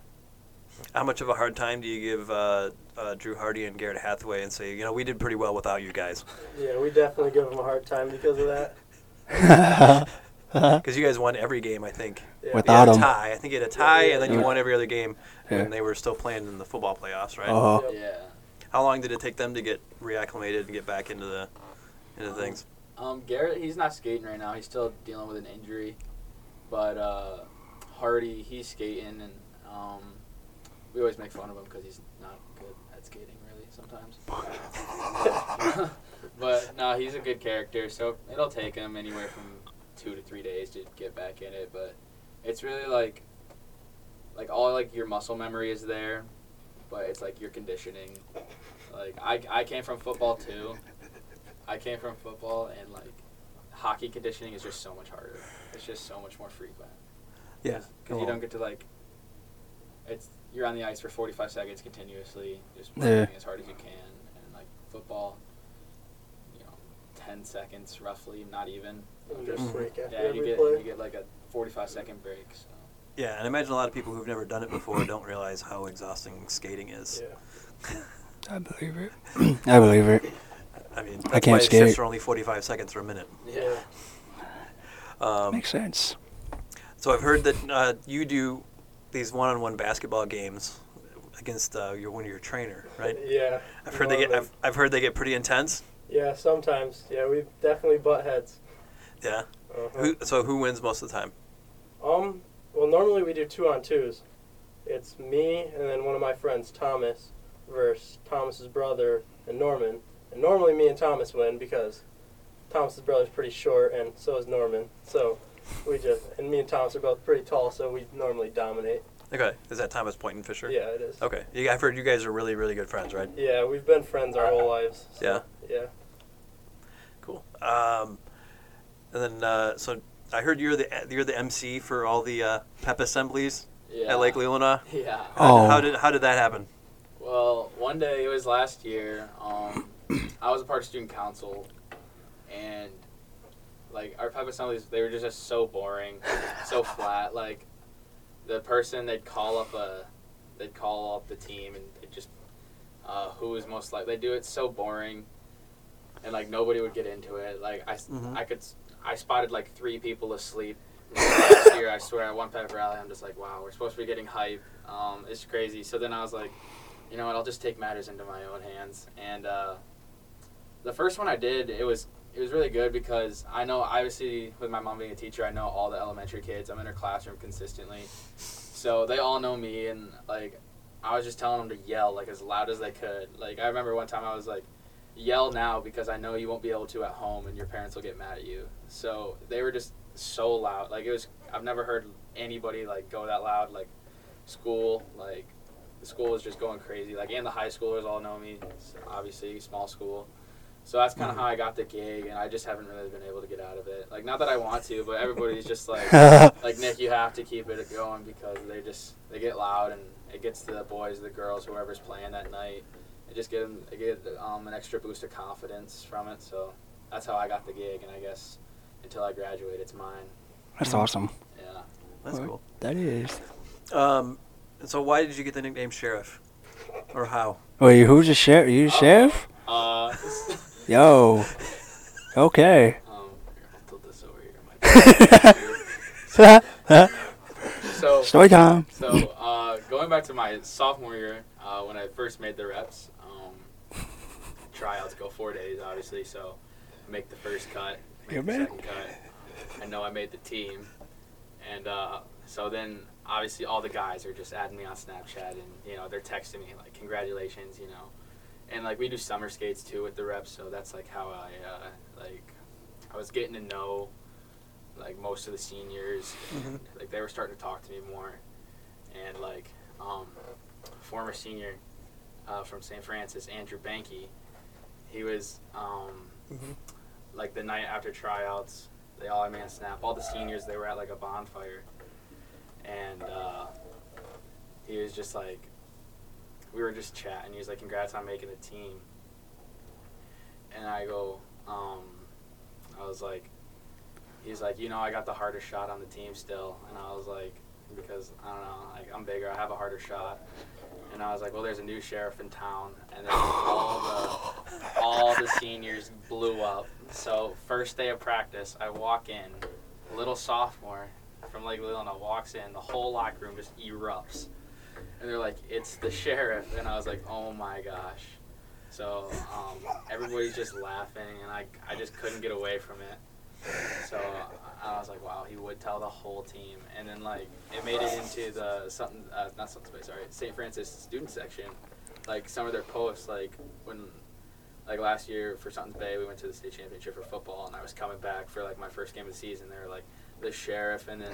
How much of a hard time do you give uh, uh, Drew Hardy and Garrett Hathaway and say, you know, we did pretty well without you guys? Yeah, we definitely give them a hard time because of that. Because you guys won every game, I think. Yeah. Without them. tie. I think you had a tie, and then you won every other game Yeah. when they were still playing in the football playoffs, right? Uh-huh. Yep. Yeah. How long did it take them to get reacclimated and get back into the into Um, things? Um, Garrett, he's not skating right now. He's still dealing with an injury. But uh, Hardy, he's skating, and um, we always make fun of him because he's not good at skating, really, sometimes. but no, he's a good character, so it'll take him anywhere from two to three days to get back in it. But it's really like, like all like your muscle memory is there, but it's like your conditioning. Like I, I came from football too. I came from football and like hockey conditioning is just so much harder. It's just so much more frequent. Yeah. Because you don't get to like, it's you're on the ice for 45 seconds continuously, just Yeah. working as hard as you can, and like football, you know, 10 seconds roughly, not even. And just Mhm. break after Yeah, you get play. you get like a 45 second break. So. Yeah, and I imagine a lot of people who've never done it before don't realize how exhausting skating is. Yeah. I believe it. I believe it. I mean, I can't why skate. it sits for only 45 seconds per minute. Yeah. Um, Makes sense. so I've heard that uh, you do these one-on-one basketball games against uh, your one of your trainer, right? Yeah. I've heard they get. I've, I've heard they get pretty intense. Yeah, sometimes. Yeah, we definitely butt heads. Yeah. Uh-huh. Who, so who wins most of the time? Um, well, normally we do two on twos. It's me and then one of my friends, Thomas, versus Thomas's brother and Norman. And normally me and Thomas win because Thomas's brother's pretty short and so is Norman. So we just and me and Thomas are both pretty tall, so we normally dominate. Okay, is that Thomas Point and Fisher? Yeah, it is. Okay, you, I've heard you guys are really, really good friends, right? Yeah, we've been friends our whole lives. so, Yeah. Yeah. Cool. Um, and then, uh, so I heard you're the you're the MC for all the uh, pep assemblies Yeah. at Lake Leelanau. Yeah. How, Oh. how did how did that happen? Well, one day it was last year. Um, I was a part of student council, and like our pep assemblies, they were just so boring, so flat. Like the person they'd call up a, they'd call up the team, and it just uh, who was most like they do it so boring, and like nobody would get into it. Like I, Mhm. I could, I spotted like three people asleep. Last year, I swear, at one pep rally, I'm just like, wow, we're supposed to be getting hype. Um, it's crazy. So then I was like, you know what? I'll just take matters into my own hands. And uh, the first one I did, it was it was really good because I know obviously with my mom being a teacher, I know all the elementary kids. I'm in her classroom consistently, so they all know me. And like, I was just telling them to yell like as loud as they could. Like I remember one time I was like, yell now because I know you won't be able to at home and your parents will get mad at you. So they were just so loud. Like it was I've never heard anybody like go that loud. Like school, like the school was just going crazy. Like and the high schoolers all know me. Obviously small school. So that's kind of Mhm. how I got the gig, and I just haven't really been able to get out of it. Like, not that I want to, but everybody's just like, like Nick, you have to keep it going because they just they get loud and it gets to the boys, the girls, whoever's playing that night. It just get them, they get um, an extra boost of confidence from it. So that's how I got the gig, and I guess until I graduate, it's mine. That's awesome. Yeah. That's What? cool. That is. Um, and so why did you get the nickname Sheriff, or how? Wait, who's the sheriff? You the sheriff? Uh, Yo. Okay. um, here, I'll tilt this over here. My so, Story time. so uh, going back to my sophomore year, uh, when I first made the reps, um, tryouts go four days, obviously. So, make the first cut, make Yeah, the man. second cut. I know I made the team, and uh, so then obviously all the guys are just adding me on Snapchat, and you know they're texting me like congratulations, you know, and like we do summer skates too with the reps, so that's like how I uh, like I was getting to know like most of the seniors, and, like they were starting to talk to me more, and like um, former senior uh, from St. Francis, Andrew Banky, he was um, Mhm. like the night after tryouts, they all had me on snap. All the seniors they were at like a bonfire, and uh, he was just like, we were just chatting. He was like, "Congrats on making the team," and I go, um, I was like, he's like, you know, I got the hardest shot on the team still, and I was like, because I don't know, like I'm bigger, I have a harder shot. And I was like, well, there's a new sheriff in town, and then all the all the seniors blew up. So first day of practice, I walk in, little sophomore from Lake Leelanau walks in, the whole locker room just erupts, and they're like, it's the sheriff, and I was like, oh my gosh. So um, everybody's just laughing, and I I just couldn't get away from it. So I was like, wow, he would tell the whole team, and then like it made it into the something, uh, not something space, sorry, St. Francis student section. Like some of their posts, like when, like last year for Suttons Bay, we went to the state championship for football, and I was coming back for like my first game of the season. They were like the sheriff, and then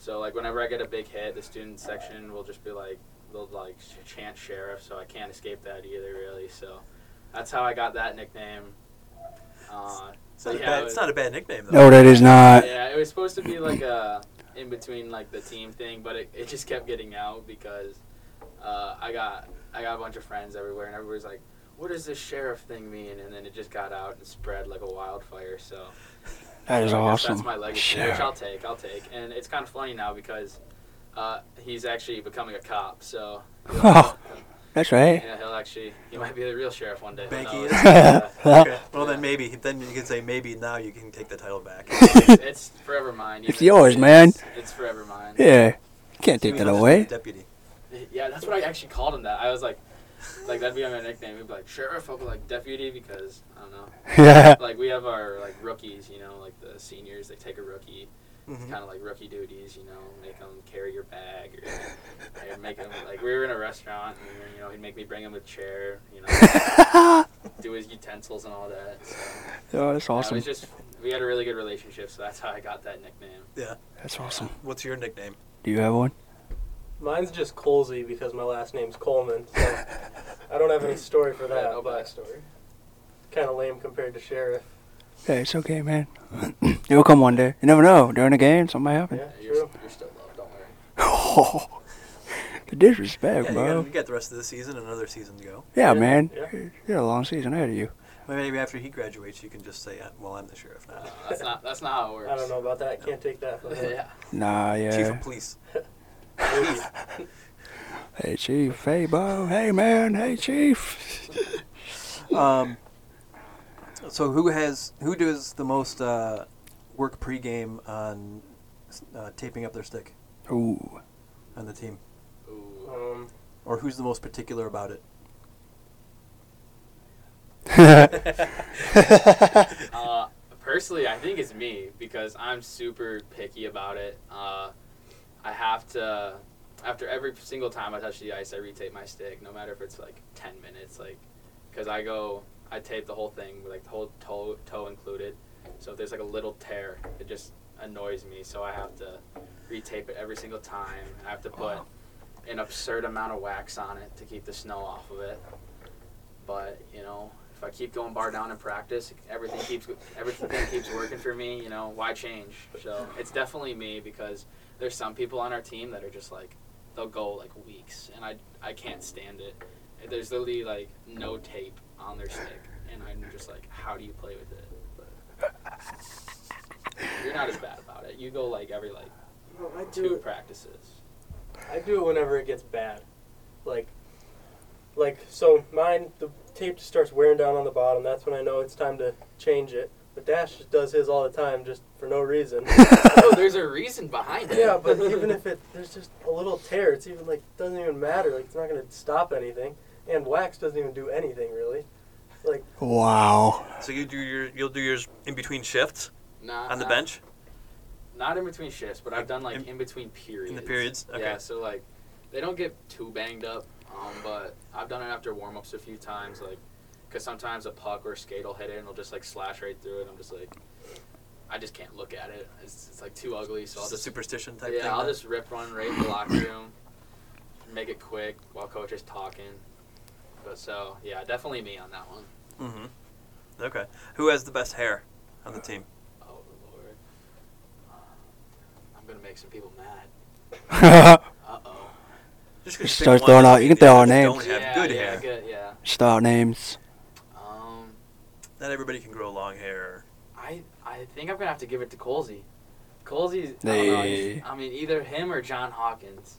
so like whenever I get a big hit, the student section will just be like they'll like ch- chant sheriff, so I can't escape that either, really. So that's how I got that nickname. Uh, It's not, Yeah, a bad, it it's not a bad nickname though. No, that is not. yeah, it was supposed to be like a in between like the team thing, but it, it just kept getting out because uh, I got I got a bunch of friends everywhere, and everybody's like, "What does this sheriff thing mean?" And then it just got out and spread like a wildfire. So That is so awesome. That's my legacy, Sheriff. which I'll take. I'll take, and it's kind of funny now because uh, he's actually becoming a cop. So Oh, That's right. yeah, he'll actually he might be the real sheriff one day. Banky is? Yeah. Okay. Well, then maybe then you can say maybe now you can take the title back. it's forever mine. It's even- yours, man. It's, it's forever mine. Yeah. You can't take Maybe that away. Deputy. Yeah, that's what I actually called him. That I was like, like that'd be my nickname. He'd be like sheriff. I'll be like deputy because I don't know. Yeah. Like we have our like rookies, you know, like the seniors. They take a rookie, Mhm. kind of like rookie duties, you know, make them carry your bag or, or make them like we were in a restaurant, and you know he'd make me bring him a chair, you know, do his utensils and all that. So, Oh, that's yeah, it awesome. was just we had a really good relationship, so that's how I got that nickname. Yeah, that's awesome. What's your nickname? Do you have one? Mine's just Colsey because my last name's Coleman. So I don't have any story for Yeah, that, no but backstory. kind of lame compared to Sheriff. Hey, it's okay, man. It'll come one day. You never know. During a game, something might happen. Yeah, You're, true. you're still loved, don't worry. Oh, the disrespect, Yeah, you bro. got, you got the rest of the season, another season to go. Yeah, Yeah, man. yeah. You got a long season ahead of you. Maybe after he graduates, you can just say, uh, "Well, I'm the sheriff now." That's not that's not how it works. I don't know about that. Can't take that from him. yeah. Nah, yeah. Chief of police. Maybe. Hey, Chief. Hey, Bo. Hey, man. Hey, Chief. Um, so who has who does the most uh, work pregame on uh, taping up their stick Ooh. on the team, Ooh. Um, or who's the most particular about it? Uh, personally, I think it's me because I'm super picky about it. Uh, I have to, after every single time I touch the ice, I retape my stick, no matter if it's like 10 minutes. Like, because I go, I tape the whole thing, like the whole toe, toe included. So if there's like a little tear, it just annoys me. So I have to retape it every single time. I have to put an absurd amount of wax on it to keep the snow off of it. But you know, if I keep going bar down in practice, everything keeps everything keeps working for me. You know, why change? So it's definitely me because there's some people on our team that are just like they'll go like weeks, and I I can't stand it. There's literally like no tape on their stick, and I'm just like, how do you play with it? But you're not as bad about it. You go like every like well, I two it. practices. I do it whenever it gets bad. Like like so mine the tape just starts wearing down on the bottom. That's when I know it's time to change it. But Dash just does his all the time, just for no reason. oh, there's a reason behind it. yeah, but even if it there's just a little tear, it's even like doesn't even matter. Like it's not gonna stop anything. And wax doesn't even do anything really. Like Wow. So you do your you'll do yours in between shifts Nah, on the nah, bench Not in between shifts, but I've done like In- in, between periods. in the periods. Okay. Yeah, so like they don't get too banged up, um, but I've done it after warm ups a few times, like because sometimes a puck or a skate will hit it and it'll just like slash right through it. I'm just like, I just can't look at it. It's, it's like too ugly, so I'll Just just superstition type yeah, thing. I'll then? just rip run right in the locker room, make it quick while coach is talking. But so yeah, definitely me on that one. Mm-hmm. Okay. Who has the best hair on the team? Oh lord, Uh, I'm gonna make some people mad. Start Uh oh. Just 'cause you Start throwing out- you can throw others out Don't names. have yeah, good yeah, hair. Good, yeah. names. Not everybody can grow long hair. I I think I'm gonna have to give it to Colsey. Colsey's. I, don't know, he's- Hey. I mean, either him or John Hawkins,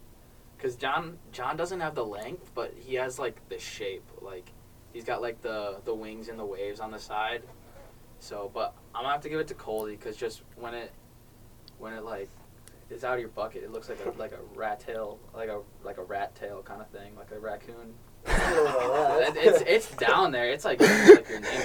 because John John doesn't have the length, but he has like the shape. Like he's got like the the wings and the waves on the side. So, but I'm gonna have to give it to Colsey because just when it when it like is out of your bucket, it looks like a like a rat tail, like a like a rat tail kind of thing, like a raccoon. I don't know It- it's it's down there. It's like, it's like your name.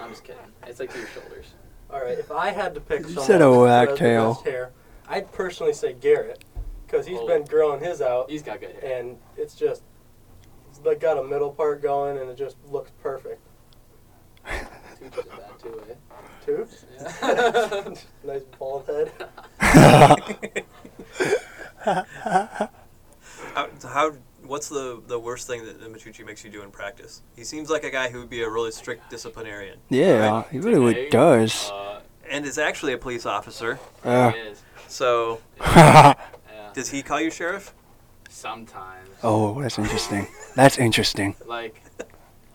I'm just kidding. It's like to your shoulders. All right, if I had to pick You someone said a who whack has the tail. best hair, I'd personally say Garrett, because he's Oh. been growing his out, He's got good hair. and it's just it's like got a middle part going, and it just looks perfect. Tooch is bad too, eh? Toots, Yeah. nice bald head. How, so how? What's the the worst thing that Matucci makes you do in practice? He seems like a guy who would be a really strict disciplinarian, Yeah, he really Today, does. Uh, and is actually a police officer. Uh. So, Yeah. does he call you sheriff? Sometimes. oh, that's interesting. That's interesting. Like.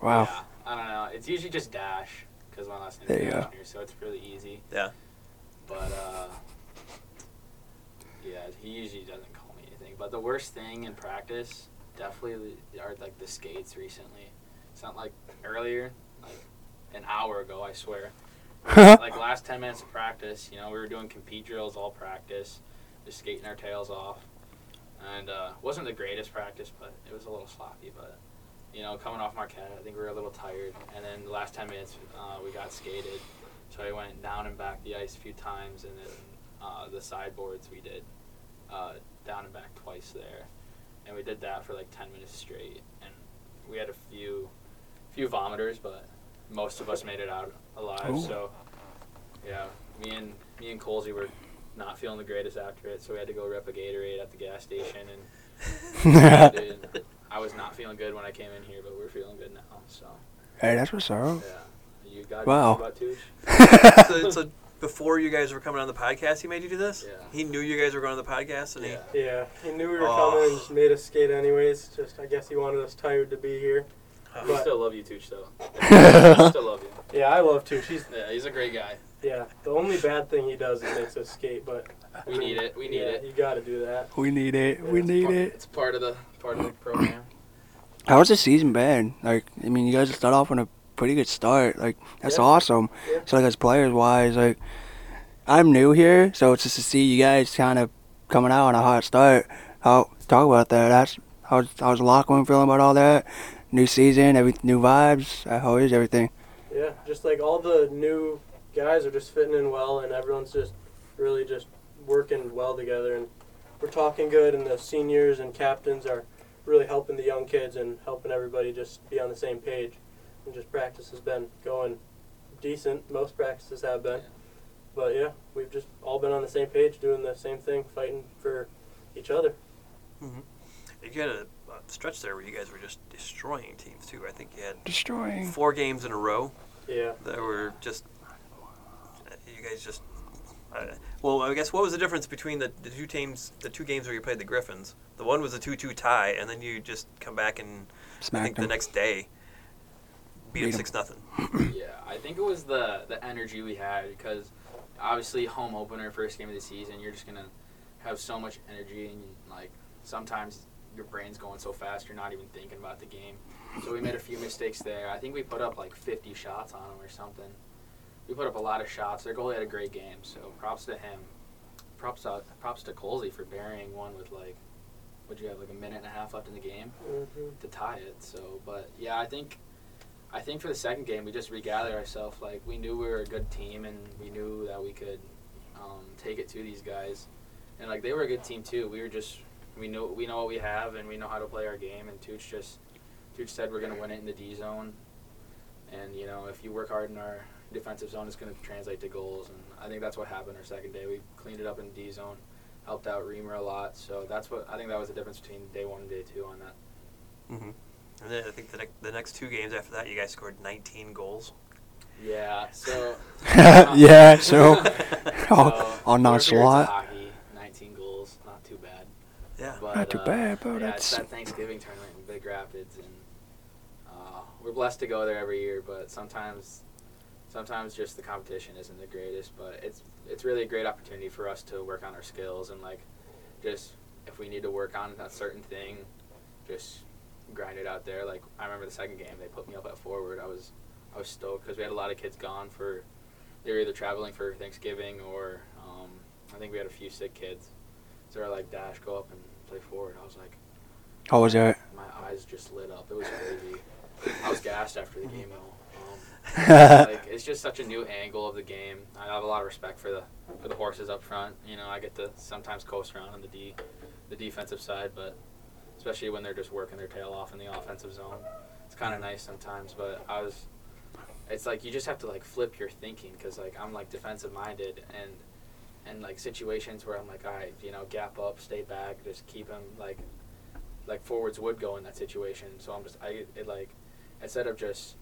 Wow. Yeah, I don't know. It's usually just Dash because my last name There is you go. Dashner, so it's really easy. Yeah. But uh. Yeah, he usually doesn't call me anything. But the worst thing in practice definitely are like the skates recently. It's not like earlier, like an hour ago, I swear. like last 10 minutes of practice, you know, we were doing compete drills all practice, just skating our tails off. And uh, wasn't the greatest practice, but it was a little sloppy. But, you know, coming off Marquette, I think we were a little tired. And then the last 10 minutes, uh, we got skated. So I went down and back the ice a few times. And then uh, the sideboards we did uh, down and back twice there. And we did that for like 10 minutes straight. And we had a few, few vomiters, but most of us made it out alive. Ooh. So, yeah, me and me and Colsey were not feeling the greatest after it, so we had to go rip a Gatorade at the gas station. And dude, I was not feeling good when I came in here, but we're feeling good now. So, hey, that's what's up. yeah, you got Wow. about Tooch? so, so before you guys were coming on the podcast, he made you do this. Yeah. He knew you guys were going on the podcast, and Yeah. Yeah, he knew we were Oh. coming and just made us skate anyways. Just I guess he wanted us tired to be here. he. We still love you, Tooch, though. I still love you. Yeah, I love Tooch. He's Yeah, he's a great guy. yeah. The only bad thing he does is makes us skate, but We need it. We need yeah, it. You got to do that. We need it. We need Part- it. It's part of the part of the program. How's the season been? Like, I mean, you guys just start off on a pretty good start. Like, that's Yeah. awesome. Yeah. So, like, as players wise, like, I'm new here, so it's just to see you guys kind of coming out on a hot start. How talk about that? That's how's how's the locker room feeling about all that? New season, every new vibes. uh, How is everything? Yeah, just like all the new guys are just fitting in well, and everyone's just really just working well together, and we're talking good, and the seniors and captains are really helping the young kids and helping everybody just be on the same page. And just practice has been going decent. Most practices have been, but yeah, we've just all been on the same page, doing the same thing, fighting for each other. You had a, a stretch there where you guys were just destroying teams too. I think you had Destroying. four games in a row Yeah. that were just. You guys just. Uh, well, I guess what was the difference between the, the two teams, the two games where you played the Griffins? The one was a two-two tie, and then you just come back and I Smacked think the next day beat, Beat them 'em. six nothing. Yeah, I think it was the the energy we had because obviously home opener, first game of the season, you're just gonna have so much energy and like sometimes your brain's going so fast you're not even thinking about the game. So we made a few mistakes there. I think we put up like 50 shots on them or something. We put up a lot of shots. Their goalie had a great game, so props to him. Props to props to Colsey for burying one with like, would you have like a minute and a half left in the game Mhm. to tie it. So, but yeah, I think I think for the second game we just regathered ourselves. Like we knew we were a good team and we knew that we could um, take it to these guys, and like they were a good team too. We were just we know we know what we have and we know how to play our game. And Tooch just Tooch said we're gonna win it in the D zone, and you know if you work hard in our defensive zone, it's gonna translate to goals. And I think that's what happened our second day. We cleaned it up in D zone, helped out Reamer a lot. So that's what I think that was the difference between day one and day two on that. Mm-hmm. And then I think the, ne- the next two games after that, you guys scored 19 goals. Yeah, so yeah, so So, all, all four nonchalant. Hockey, 19 goals, not too bad. Yeah. But, Not too uh, bad, bro, Yeah, that's- it's that Thanksgiving tournament in Big Rapids, and uh, we're blessed to go there every year. But sometimes, sometimes just the competition isn't the greatest. But it's it's really a great opportunity for us to work on our skills and like just if we need to work on a certain thing, just grind it out there. Like I remember the second game, they put me up at forward. I was I was stoked because we had a lot of kids gone for they were either traveling for Thanksgiving or um, I think we had a few sick kids. So they're like, Dash, go up and play forward. I was like, How was it? my eyes just lit up. It was crazy. I was gassed after the game though. Um, like it's just such a new angle of the game. I have a lot of respect for the for the horses up front. You know, I get to sometimes coast around on the D, the defensive side, but especially when they're just working their tail off in the offensive zone, it's kind of nice sometimes. But I was, it's like you just have to like flip your thinking because like I'm like defensive minded and and like situations where I'm like, all right, you know, gap up, stay back, just keep him like like forwards would go in that situation. So I'm just I it like instead of just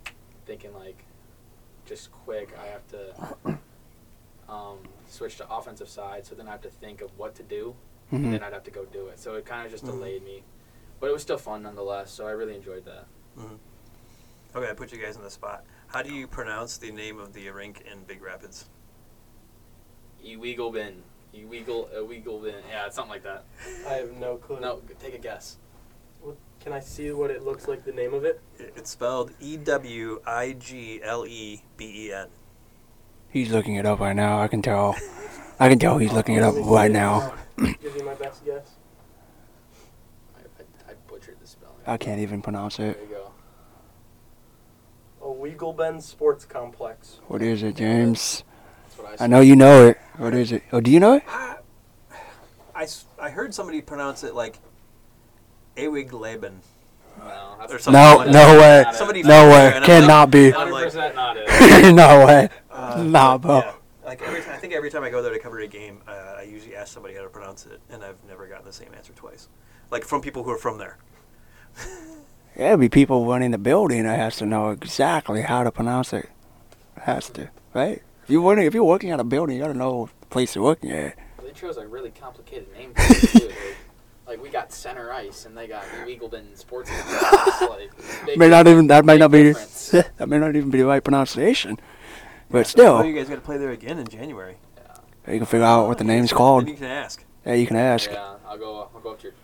thinking like just quick, I have to um, switch to offensive side. So then I have to think of what to do, and Mhm. then I'd have to go do it. So it kind of just Mhm. delayed me, but it was still fun nonetheless. So I really enjoyed that. Mm-hmm. Okay, I put you guys on the spot. How do you pronounce the name of the rink in Big Rapids? Eweagle bin, Eweagle, Eweagle bin, yeah, it's something like that. I have no clue. No, take a guess. What, can I see what it looks like? The name of it? It- It's spelled E W I G L E B E N. He's looking it up right now. I can tell. I can tell he's looking it up right now. Give you my best guess. I, I, I butchered the spelling. I can't even pronounce it. There you go. A Bend Sports Complex. What is it, James? That's what I. I know you know it. What is it? Oh, do you know it? I, I heard somebody pronounce it like Ewigleben. No, that's Or something No, no way. Somebody No way. and I'm Cannot be. 100% not it. no way. uh, Nah, but, bro. yeah. Like every time, I think every time I go there to cover a game, uh, I usually ask somebody how to pronounce it, and I've never gotten the same answer twice. Like from people who are from there. There'll be people running the building that has to know exactly how to pronounce it. Has to, right? If you're working, if you're working at a building, you gotta know the place you're working at. They chose a really complicated name for it too. Like, like we got center ice, and they got New Eagleton Sports. Like, May not even that might big not be that may not even be the right pronunciation. But Oh, still, you guys got to play there again in January. Yeah. you can figure out what the name's Then called. you can ask. Yeah, you can ask. Yeah, I'll go. I'll go up to your, their coach. but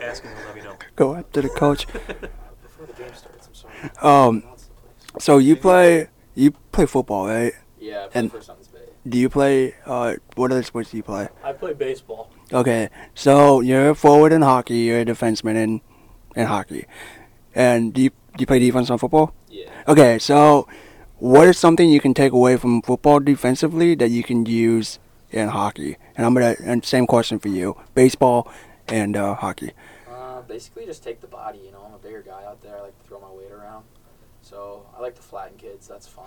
Ask and let me know. Go up to the coach. before the game starts. I'm sorry. Um, Pronounce the place. so you play you play football, right? Yeah, I played and- for Suttons Bay. Do you play? Uh, what other sports do you play? I play baseball. Okay, so you're a forward in hockey. You're a defenseman in in hockey, and do you do you play defense on football? Yeah. Okay, so what is something you can take away from football defensively that you can use in hockey? And I'm gonna and same question for you: baseball and uh, hockey. Uh, basically, just take the body. You know, I'm a bigger guy out there. I like to throw my weight around. So I like to flatten kids. That's fun.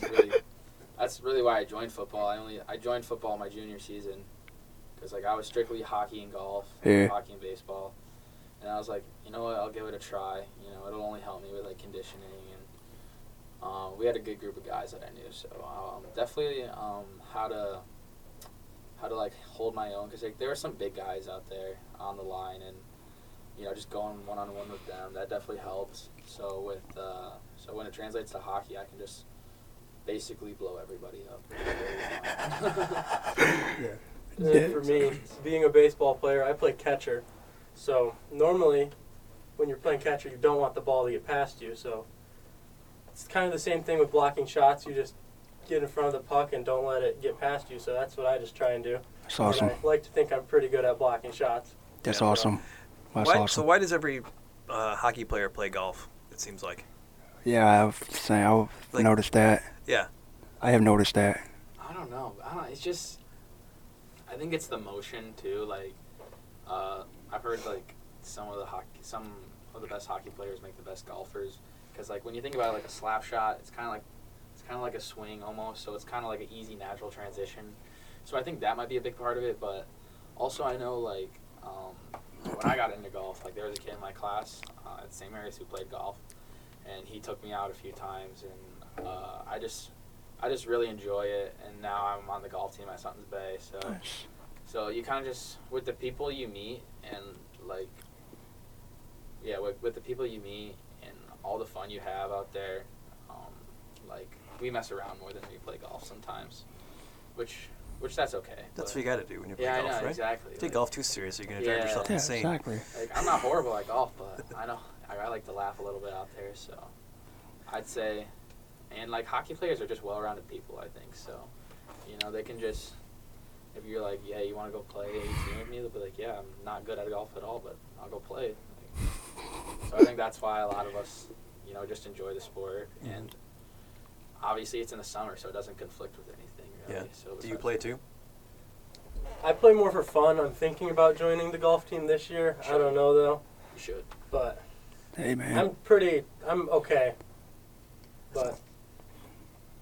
really, that's really why I joined football. I only I joined football my junior season because like I was strictly hockey and golf, Yeah. hockey and baseball, and I was like, you know what, I'll give it a try. You know, it'll only help me with like conditioning and. Um, we had a good group of guys that I knew, so um, definitely um, how to how to like hold my own because like, there were some big guys out there on the line and you know just going one on one with them that definitely helps. So with uh, so when it translates to hockey, I can just basically blow everybody up. which is very fun. And then for me, being a baseball player, I play catcher. So normally, when you're playing catcher, you don't want the ball to get past you. So it's kind of the same thing with blocking shots. You just get in front of the puck and don't let it get past you. So that's what I just try and do. That's awesome. And I like to think I'm pretty good at blocking shots. That's Yeah. awesome. That's why, So why does every uh, hockey player play golf? It seems like. Yeah, I've say I've Like- noticed that. Yeah. I have noticed that. I don't know. I don't. It's just. I think it's the motion too. Like, uh, I've heard like some of the hockey, some of the best hockey players make the best golfers. Because like when you think about it, like a slap shot, it's kind of like it's kind of like a swing almost. So it's kind of like an easy natural transition. So I think that might be a big part of it. But also I know like um, when I got into golf, like there was a kid in my class uh, at St. Mary's who played golf, and he took me out a few times, and uh, I just I just really enjoy it, and now I'm on the golf team at Suttons Bay. So, so you kind of just with the people you meet, and like, yeah, with, with the people you meet and all the fun you have out there, um, like we mess around more than we play golf sometimes, which which that's okay. That's what you got to do when you play yeah, golf, I know right? exactly. Take like- golf too serious, you're gonna drive yourself Yeah, insane. exactly. like I'm not horrible at golf, but I know I, I like to laugh a little bit out there. So I'd say, and like hockey players are just well-rounded people. I think so. You know, they can just if you're like, yeah, you want to go play 18 with me, they'll be like, yeah, I'm not good at golf at all, but I'll go play. Like, so I think that's why a lot of us, you know, just enjoy the sport, and obviously it's in the summer, so it doesn't conflict with anything. Really. Yeah. So Do you play too? I play more for fun. I'm thinking about joining the golf team this year. I don't know though, You should. but Hey man, I'm pretty. I'm okay. But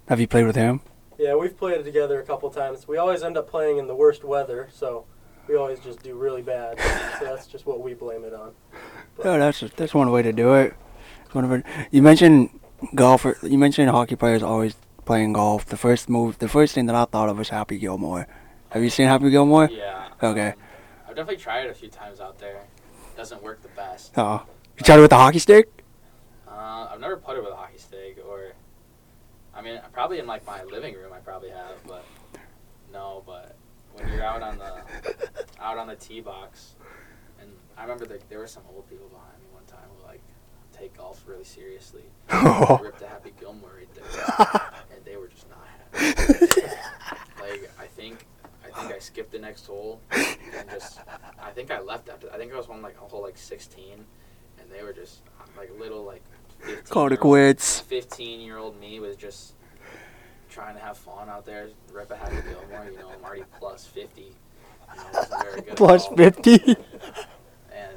have you played with him? yeah, we've played together a couple times. We always end up playing in the worst weather, so we always just do really bad. so that's just what we blame it on. Oh, that's that's one way to do it. One of it. You mentioned golfer. You mentioned hockey players always playing golf. The first move, the first thing that I thought of was Happy Gilmore. Have you seen Happy Gilmore? Yeah. Okay. um, I've definitely tried it a few times out there. It Doesn't work the best. Oh, you tried it with a hockey stick? Uh, I've never putted with a hockey stick, or I mean, probably in like my living room, I probably have, but no. But when you're out on the out on the tee box, and I remember that there were some old people behind me one time who like take golf really seriously. I ripped a Happy Gilmore right there, and they were just not happy. like I think. I think I skipped the next hole and just I think I left after I think I was on like a hole like 16 and they were just like little like 15 Called it year quits. 15 year old me was just trying to have fun out there rip a happy Gilmore you know I'm already plus 50 you know, very good at Plus golf. fifty. and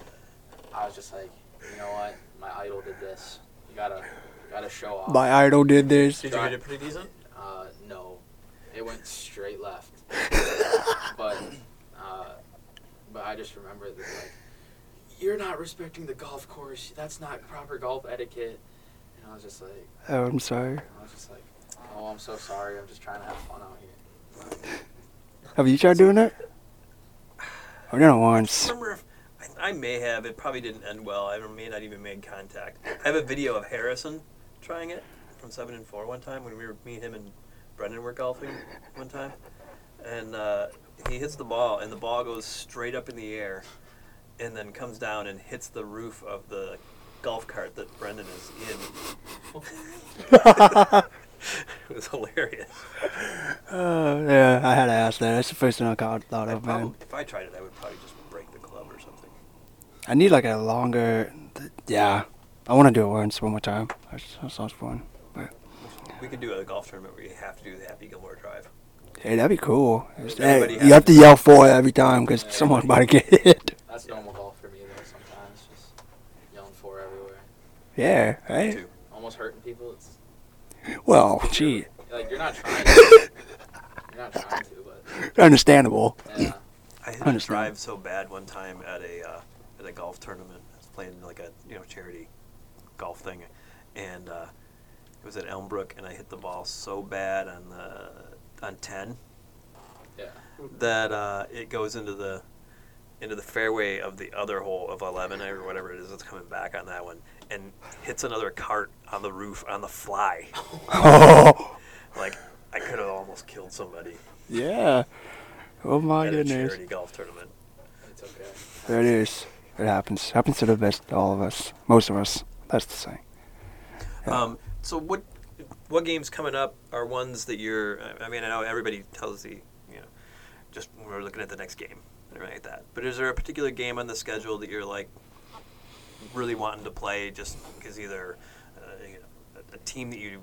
I was just like you know what idol did this you gotta you gotta show off My idol did this. Did you get it pretty decent? uh, no, it went straight left. but, uh, but I just remember that like, you're not respecting the golf course. That's not proper golf etiquette. And I was just like, Oh, I'm sorry. I was just like, oh, I'm so sorry. I'm just trying to have fun out here. Have you tried doing it? I've done it once. remember if I, I may have. It probably didn't end well. I may not even made contact. I have a video of Harrison trying it from seven and four one time when we were me, him, and Brendan were golfing one time, and uh, he hits the ball and the ball goes straight up in the air, and then comes down and hits the roof of the golf cart that Brendan is in. it was hilarious. Oh yeah, I had to ask that. That's the first thing I thought I of, man. if I tried it, I would probably just break the club or something. I need like a longer. Yeah, I want to do it once, one more time. That, that sounds fun. We could do a golf tournament where you have to do the Happy Gilmore drive. Hey, that'd be cool. Everybody Hey, you have to to- yell for it every time because Yeah. someone's about to get hit. That's normal golf for me though. Sometimes just yelling for everywhere, Yeah, Me right. almost hurting people. It's Well, gee, like you're not trying. to. You're not trying to, but understandable. yeah. I hit a drive so bad one time at a uh, at a golf tournament. I was playing like a you know charity golf thing, and uh, it was at Elmbrook, and I hit the ball so bad on the on ten Yeah. that uh, it goes into the into the fairway of the other hole of 11 or whatever it is that's coming back on that one and hits another cart on the roof on the fly Oh, like i could have almost killed somebody yeah. Oh my at a goodness. charity golf tournament It's okay. There it is. It happens. Happens to the best, all of us, most of us. That's the saying. Yeah. Um, so what what games coming up are ones that you're? I mean, I know everybody tells the you know, just we're looking at the next game and everything like that. But is there a particular game on the schedule that you're like really wanting to play, just because either uh, a team that you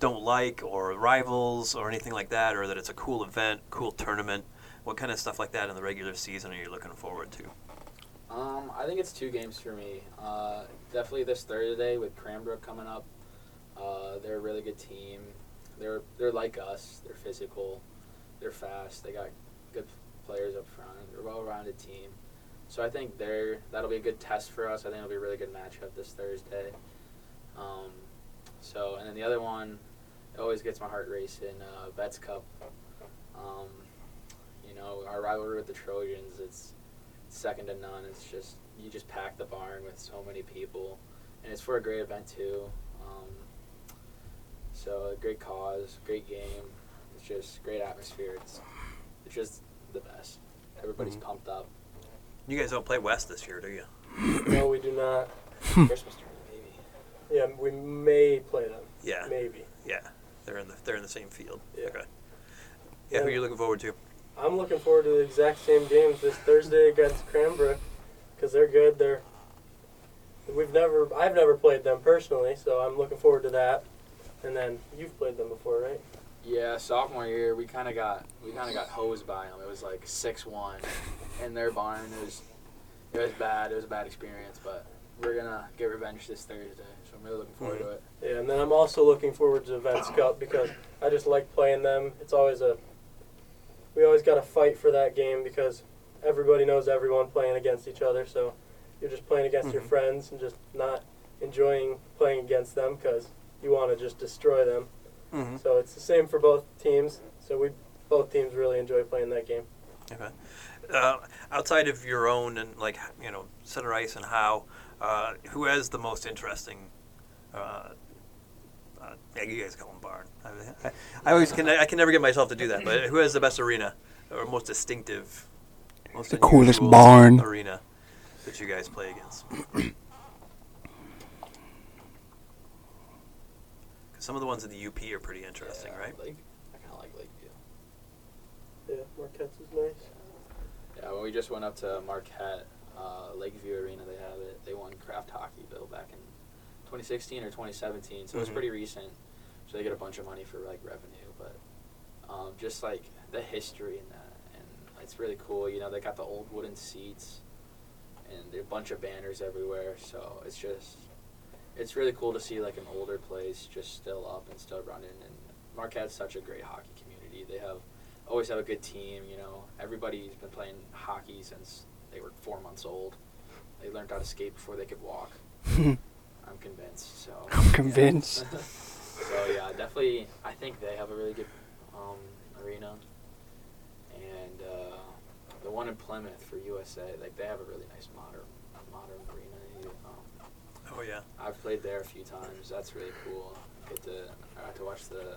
don't like, or rivals, or anything like that, or that it's a cool event, cool tournament? What kind of stuff like that in the regular season are you looking forward to? Um, I think it's two games for me. Uh, definitely this Thursday with Cranbrook coming up. Uh, they're a really good team. They're they're like us. They're physical. They're fast. They got good players up front. They're a well-rounded team. So I think they're that'll be a good test for us. I think it'll be a really good matchup this Thursday. Um, so and then the other one, it always gets my heart racing. Uh, Betts Cup. Um, you know our rivalry with the Trojans. It's second to none. It's just you just pack the barn with so many people, and it's for a great event too. Um, so a great cause, great game. It's just great atmosphere. It's it's just the best. Everybody's Mhm. pumped up. You guys don't play West this year, do you? No, we do not. Christmas tournament, maybe. Yeah, we may play them. Yeah, Maybe. yeah. They're in the they're in the same field. Yeah. Okay. Yeah, who are you looking forward to? I'm looking forward to the exact same games this Thursday against Cranbrook because they're good. They're we've never I've never played them personally, so I'm looking forward to that. And then you've played them before, right? Yeah, sophomore year we kind of got we kind of got hosed by them. It was like six one in their barn. It was it was bad. It was a bad experience, but we're gonna get revenge this Thursday. So I'm really looking forward to it. Yeah, and then I'm also looking forward to Betts Cup because I just like playing them. It's always a we always got to fight for that game because everybody knows everyone playing against each other. So you're just playing against your Mhm. friends and just not enjoying playing against them because you want to just destroy them. Mm-hmm. So it's the same for both teams. So we both teams really enjoy playing that game. Okay. Uh, outside of your own and like you know center ice and how, uh, who has the most interesting? Uh, yeah, you guys call them barn. I, I, I always can. I can never get myself to do that. But who has the best arena or most distinctive? Most The coolest barn. arena that you guys play against. 'Cause some of the ones in the UP are pretty interesting, Yeah, right? Like I kind of like Lakeview. Yeah, Marquette's is nice. Yeah, when we just went up to Marquette, uh, Lakeview Arena, they have it. They won Kraft Hockeyville back in 2016 or 2017, so it's Mhm. pretty recent. So they get a bunch of money for like revenue, but um, just like the history in that, and it's really cool. You know, they got the old wooden seats, and a bunch of banners everywhere. So it's just, it's really cool to see like an older place just still up and still running. And Marquette's such a great hockey community. They have always have a good team. You know, everybody's been playing hockey since they were four months old. They learned how to skate before they could walk. I'm convinced. So I'm yeah. convinced. so yeah, definitely. I think they have a really good um, arena, and uh, the one in Plymouth for USA, like they have a really nice modern modern arena. Um, Oh yeah. I've played there a few times. That's really cool. Get to I got to watch the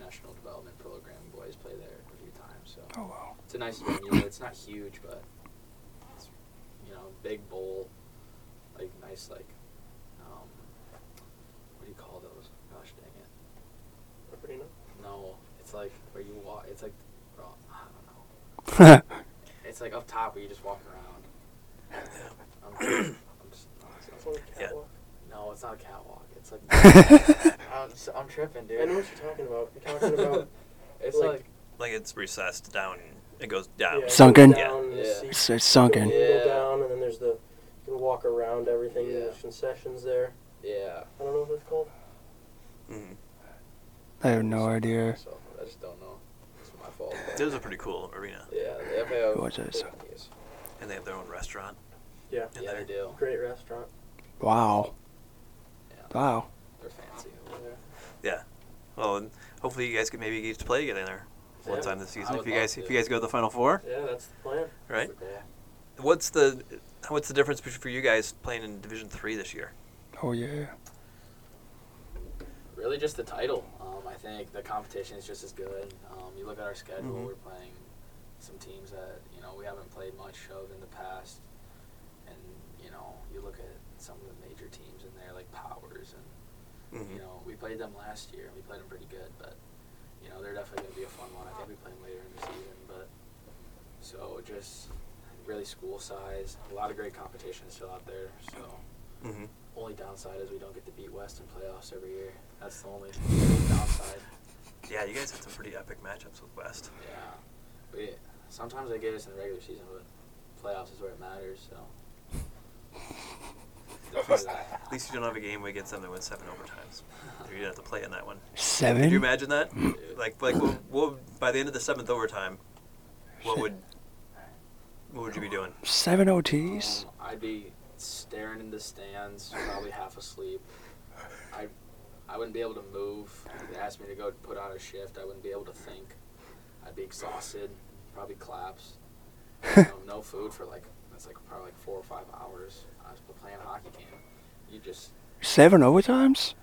national development program boys play there a few times. So Oh wow. it's a nice venue. It's not huge, but it's you know big bowl, like nice like um, what do you call those? Gosh dang it! Arena. No, it's like where you walk. It's like well, I don't know. It's like up top where you just walk around. I'm, I'm just, It's on the Yeah. no, it's not a catwalk. It's like I'm, s- I'm tripping, dude. I know what you're talking about. You're talking about it's like- like Like it's recessed down. It goes down. yeah, it goes Sunken? Down, the Yeah. seats It's, it's sunken. You Yeah. down, and then there's the you can walk around everything. Yeah. There's concessions there. yeah. I don't know what it's called. Mhm. I have no idea. So I just don't know. It's my fault. It is a pretty cool arena, Yeah, they have What's this? and they have their own restaurant. Yeah, in Yeah, there. they do. great restaurant. Wow. Yeah, Wow. they're fancy over there. Yeah. Well, and hopefully you guys can maybe get to play again in there one Yeah. time this season. If you guys to. if you guys go to the final four, Yeah, that's the plan. right? The goal. What's the what's the difference between for you guys playing in Division Three this year? Oh yeah. Really, just the title. Um, I think the competition is just as good. Um, you look at our schedule; Mhm. we're playing some teams that you know we haven't played much of in the past, and you know you look at some of the major teams in there like Powers and Mhm. you know we played them last year and we played them pretty good, but you know they're definitely going to be a fun one. I think we play them later in the season, but so just really school size, a lot of great competition still out there. So Mhm. Only downside is we don't get to beat West in playoffs every year. That's the only downside. Yeah, you guys had some pretty epic matchups with West. Yeah, but yeah, sometimes they get us in the regular season, but playoffs is where it matters. So. At least you don't have a game against them that went seven overtimes. You didn't have to play in that one. Seven. Could you imagine that? Like, like, what, what, would- by the end of the seventh overtime, what would, what would you be doing? Seven OTs. Um, I'd be staring in the stands, probably half asleep. I, I wouldn't be able to move. If they asked me to go put on a shift, I wouldn't be able to think. I'd be exhausted, probably collapse. You know, um, no food for like that's like probably like four or five hours. I was playing a hockey game. You just Seven overtimes.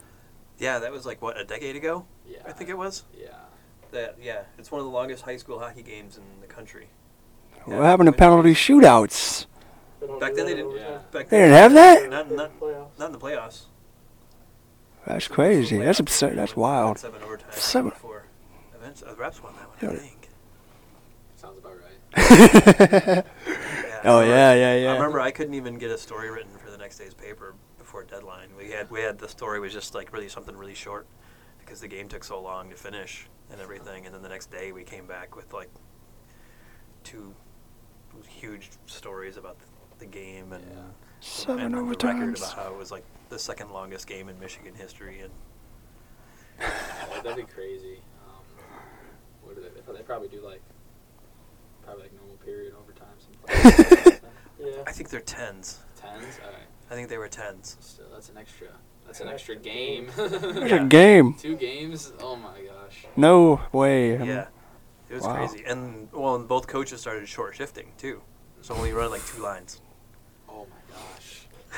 Yeah, that was like what a decade ago. yeah. I think it was. Yeah. That yeah, it's one of the longest high school hockey games in the country. What happened to penalty shootouts? They don't Back then they didn't. overtime. Back They then, didn't have that. Not, not, not in the playoffs. That's crazy. That's absurd. That's wild. Seven overtimes. Seven. Before. Eventually, the Reps won that one, I Yeah. think. Sounds about right. Yeah, I oh remember- yeah, yeah, yeah. I remember I couldn't even get a story written for the next day's paper before deadline. We had we had the story was just like really something really short because the game took so long to finish and everything, and then the next day we came back with like two huge stories about the, the game and Yeah. Seven and the record about how it was like the second longest game in Michigan history and Yeah, that'd be crazy. Um, what do they? They probably do like probably like normal period overtime. Some Yeah. I think they're tens. tens. All right. I think they were tens. Still, that's an extra. That's An an extra extra game. There's Yeah. a game. Two games. Oh my gosh. No way. Yeah, it was Wow. crazy. And well, and both coaches started short shifting too, so only run like two lines.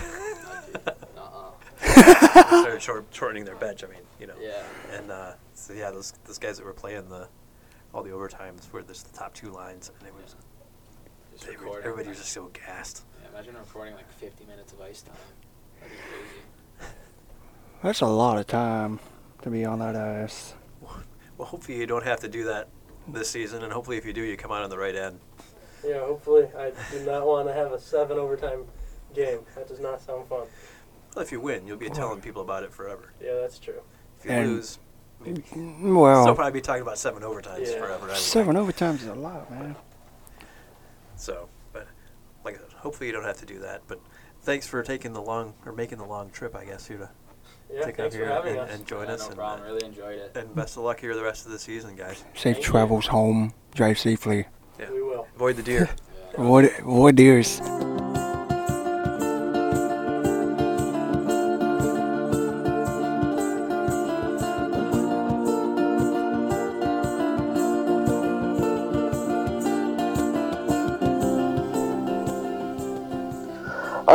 My gosh. Uh-uh. Started short, shortening their bench. I mean, you know. Yeah. And uh, so yeah, those those guys that were playing the all the overtimes were just the top two lines, and it was Just they were, recording. everybody was just so gassed. Yeah, imagine recording like 50 minutes of ice time. That'd be crazy. That's a lot of time to be on that ice. Well, hopefully you don't have to do that this season, and hopefully if you do, you come out on the right end. Yeah, hopefully. I do not want to have a seven overtime game. That does not sound fun. Well, if you win, you'll be telling people about it forever. Yeah, that's true. If you And- lose, still Well, probably be talking about seven overtimes Yeah. forever. Anyway. seven overtimes is a lot, man. So, but like I said, hopefully you don't have to do that. But thanks for taking the long or making the long trip, I guess, here to Yeah, take thanks out for here having and, us. and join yeah, us. No and, problem. uh, Really enjoyed it. and best of luck here the rest of the season, guys. Safe Thank you. travels home. Drive safely. Yeah. We will. Avoid the deer. Yeah. Avoid, avoid deers.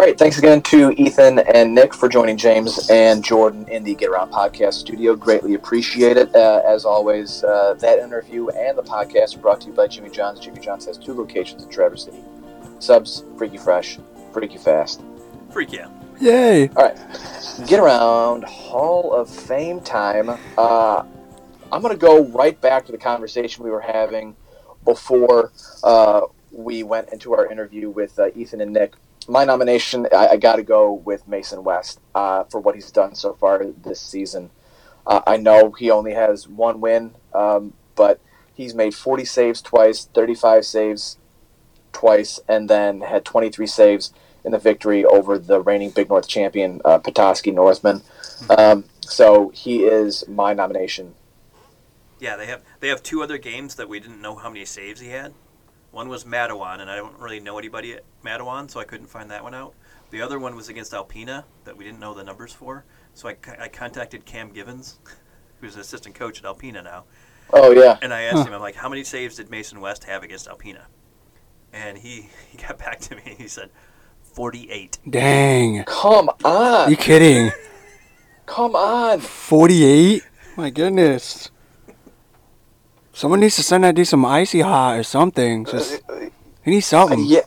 Right, thanks again to Ethan and Nick for joining James and Jordan in the Get Around Podcast studio. Greatly appreciate it. Uh, as always, uh, that interview and the podcast are brought to you by Jimmy John's. Jimmy John's has two locations in Traverse City Subs, Freaky Fresh, Freaky Fast. Freak yeah. Yay! All right, Get Around Hall of Fame time. Uh, I'm going to go right back to the conversation we were having before uh, we went into our interview with uh, Ethan and Nick. My nomination, I, I got to go with Mason West uh, for what he's done so far this season. Uh, I know he only has one win, um, but he's made 40 saves twice, 35 saves twice, and then had 23 saves in the victory over the reigning Big North champion, uh, Petoskey Northmen. Um, so he is my nomination. Yeah, they have they have two other games that we didn't know how many saves he had. One was Mattawan, and I don't really know anybody at Mattawan, so I couldn't find that one out. The other one was against Alpena that we didn't know the numbers for, so I, I contacted Cam Givens, who's an assistant coach at Alpena now, Oh yeah, and I asked Huh. him, I'm like, how many saves did Mason West have against Alpena? And he, he got back to me. and He said, 48. Dang. come on, You kidding? come on. 48? My goodness. Someone needs to send that dude some icy hot or something. Just he needs something. Yeah,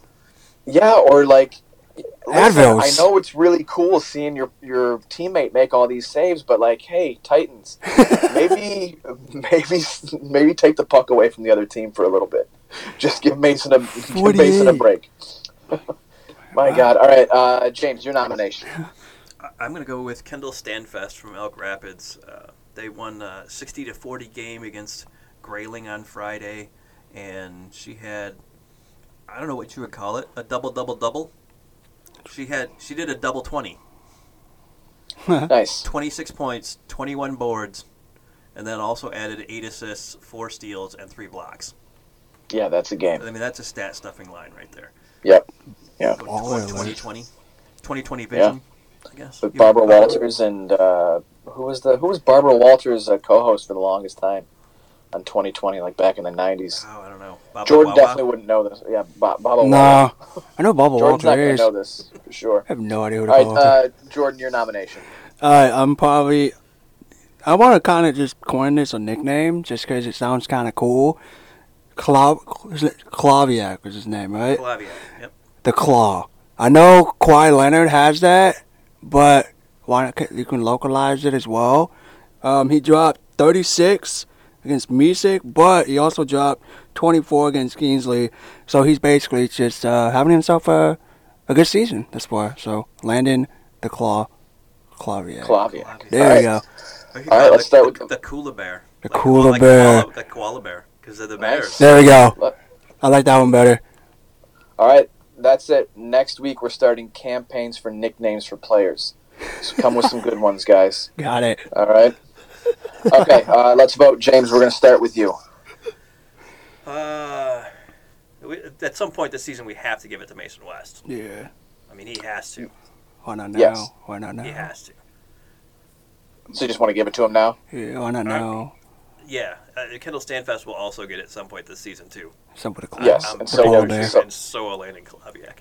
yeah, or like listen, Advils. I know it's really cool seeing your your teammate make all these saves, but like, hey, Titans, maybe maybe maybe take the puck away from the other team for a little bit. Just give Mason a give Mason a break. My God! All right, uh, James, your nomination. I- I'm going to go with Kendall Standfest from Elk Rapids. Uh, they won a 60 to 40 game against Grayling on Friday, and she had I don't know what you would call it a double double double. She had she did a double 20, Nice. 26 points, 21 boards, and then also added eight assists, four steals, and three blocks. Yeah, that's a game. I mean that's a stat stuffing line right there. Yep. Yeah. What, All what, of it. 2020, 2020 vision, I guess. With Barbara Walters and uh, who was the who was Barbara Walters' uh, co-host for the longest time on 2020, like back in the 90s. Oh, I don't know. Baba Jordan Wawa? definitely wouldn't know this. Yeah, Bob. Baba Wawa. No, I know Bubba Jordan's not going to know this for sure. I have no idea who the All right, Bubba Walter. uh, Jordan, your nomination. Alright, I'm probably. I want to kind of just coin this a nickname just because it sounds kind of cool. Clav- is was his name, right? Clavier. Yep. The Claw. I know Kawhi Leonard has that, but why not? You can localize it as well. Um, he dropped 36 against Mesick, but he also dropped 24 against Kingsley. So he's basically just uh, having himself a, a good season this far. So Landon the Claw, Claviak. Claviak. There All you right. go. All right, call let's the, start the, with the Kula Bear. The Like- Kula like Bear. Koala, the koala bear, because they're the Nice. bears. There we go. Look. I like that one better. All right, that's it. Next week we're starting campaigns for nicknames for players. So come with some good ones, guys. Got it. All right. Okay, uh, let's vote. James, we're going to start with you. Uh, we, at some point this season, we have to give it to Mason West. Yeah. I mean, he has to. Why not now? Yes. Why not now? He has to. So you just want to give it to him now? Yeah, why not Alright. now? Yeah, uh, Kendall Standfest will also get it at some point this season too. Some with a claw. Yes, I'm and so pretty will sure, they. and so will Landon Kulawiak.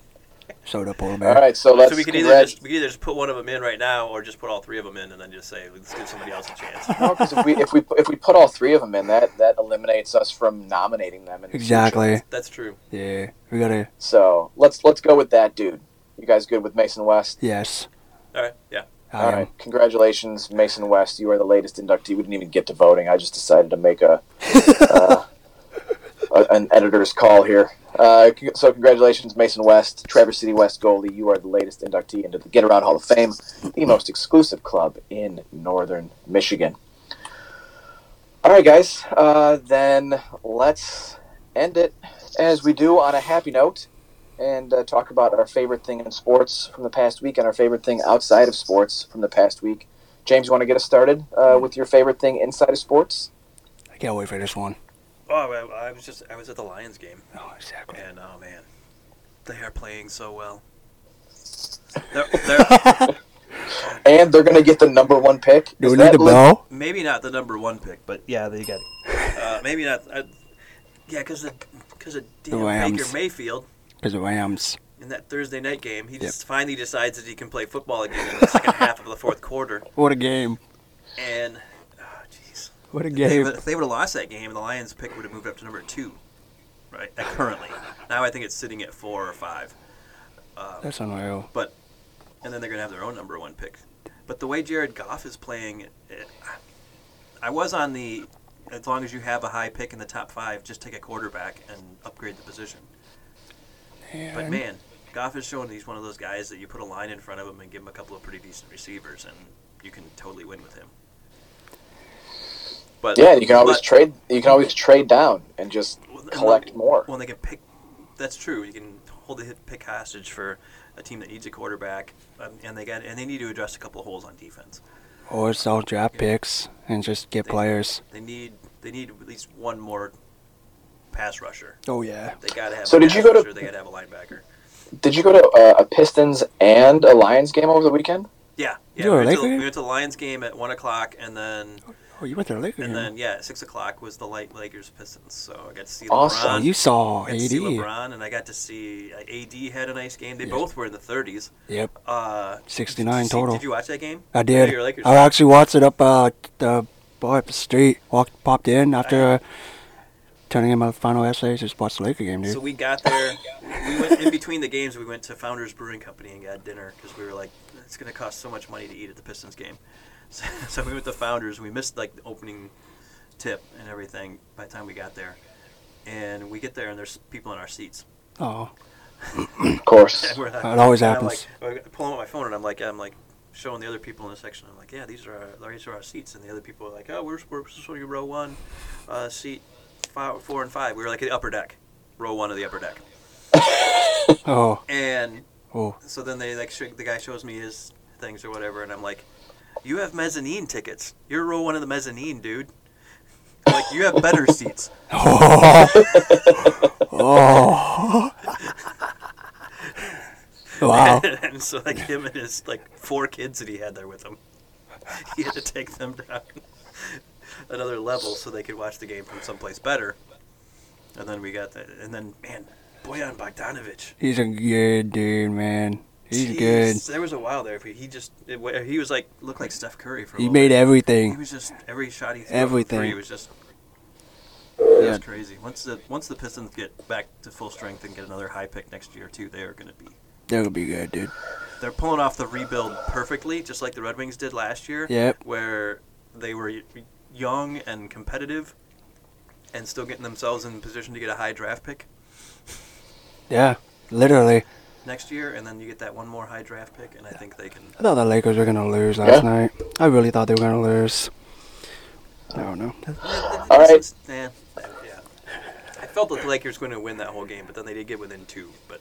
Soda polar All bear. right, so let's So we could either just we could either just put one of them in right now, or just put all three of them in, and then just say let's give somebody else a chance. No, 'cause if we if we if we put all three of them in, that that eliminates us from nominating them. In the Exactly. future. That's true. Yeah. We gotta. So let's let's go with that dude. You guys good with Mason West? Yes. All right. Yeah. I All am. right, congratulations, Mason West. You are the latest inductee. We didn't even get to voting. I just decided to make a, uh, a an editor's call here. Uh, so congratulations, Mason West, Traverse City West goalie. You are the latest inductee into the Get Around Hall of Fame, the most exclusive club in Northern Michigan. All right, guys. Uh, then let's end it as we do on a happy note and uh, talk about our favorite thing in sports from the past week and our favorite thing outside of sports from the past week. James, you want to get us started uh, with your favorite thing inside of sports? I can't wait for this one. Oh, I, I was just I was at the Lions game, Oh, exactly. and oh man, they are playing so well. They're, they're And they're going to get the number one pick. Do Is we need that the bell? maybe not the number one pick, but yeah, they got it. Uh, maybe not. Uh, yeah, because of because of damn Rams. Baker Mayfield Because the Rams. in that Thursday night game, he just finally decides that he can play football again in the second half of the fourth quarter, What a game. and jeez. What a they game. would- if they would have lost that game, the Lions' pick would have moved up to number two, right? Currently, now I think it's sitting at four or five, uh, That's unreal. But and then they're going to have their own number one pick. But the way Jared Goff is playing, it, I was on the as long as you have a high pick in the top five, just take a quarterback and upgrade the position. But Man. man, Goff is showing he's one of those guys that you put a line in front of him and give him a couple of pretty decent receivers, and you can totally win with him. But Yeah, you can always but- trade. You can always trade down and just collect more. When they can pick, that's true. You can hold the hit pick hostage for a team that needs a quarterback, um, and they got and they need to address a couple of holes on defense. Or sell draft picks and just get They- players. They need they need at least one more pass rusher. Oh, yeah. They got to have. So a did pass you go to- rusher, They got to have a linebacker. Did you go to uh, a Pistons and a Lions game over the weekend? Yeah, yeah. We, went to, Laker? we went to the Lions game at one o'clock, and then Oh, you went to the Lakers. and then yeah, at six o'clock was the light Lakers Pistons. So I got to see Awesome. LeBron. you saw I got to see AD. LeBron, and I got to see uh, AD had a nice game. They Yeah. both were in the 30s. Yep. Uh, 69 did you see- total. Did you watch that game? I did. I actually watched it up uh, the boy up the street. Walked, popped in after. Uh, turning in my final essays, just watch the Laker game, dude. So we got there. We went in between the games. We went to Founders Brewing Company and got dinner because we were like, it's going to cost so much money to eat at the Pistons game. So, so we went to the Founders. We missed like the opening tip and everything by the time we got there. And we get there and there's people in our seats. oh, Of course. We're like- It always and I'm happens. like, I pull out my phone and I'm like, I'm like showing the other people in the section. I'm like, yeah, these are our, these are our seats. And the other people are like, oh, we're we're supposed to be row one, uh, seat five, four and five. We were like at the upper deck, row one of the upper deck. oh, And oh. so then they like sh- the guy shows me his things or whatever, and I'm like, you have mezzanine tickets. You're row one of the mezzanine, dude. Like you have better seats. Oh. wow. and so like him and his like four kids that he had there with him, he had to take them down another level so they could watch the game from someplace better. And then we got that, and then man, Bojan Bogdanovic. He's a good dude, man. He's Jeez, good. There was a while there. He just it, he was like looked like Steph Curry for. a He made bit. He was just every shot he threw Everything. He was just. It Yeah. was crazy. Once the once the Pistons get back to full strength and get another high pick next year too, they are going to be. That would be good, dude. They're pulling off the rebuild perfectly, just like the Red Wings did last year. Yep. Where they were young and competitive, and still getting themselves in position to get a high draft pick Yeah. Literally. Next year, and then you get that one more high draft pick, and I think they can. I thought the Lakers were gonna lose last Yeah. night. I really thought they were gonna lose. I don't know. All right. Yeah. yeah. I felt that the Lakers were going to win that whole game, but then they did get within two. But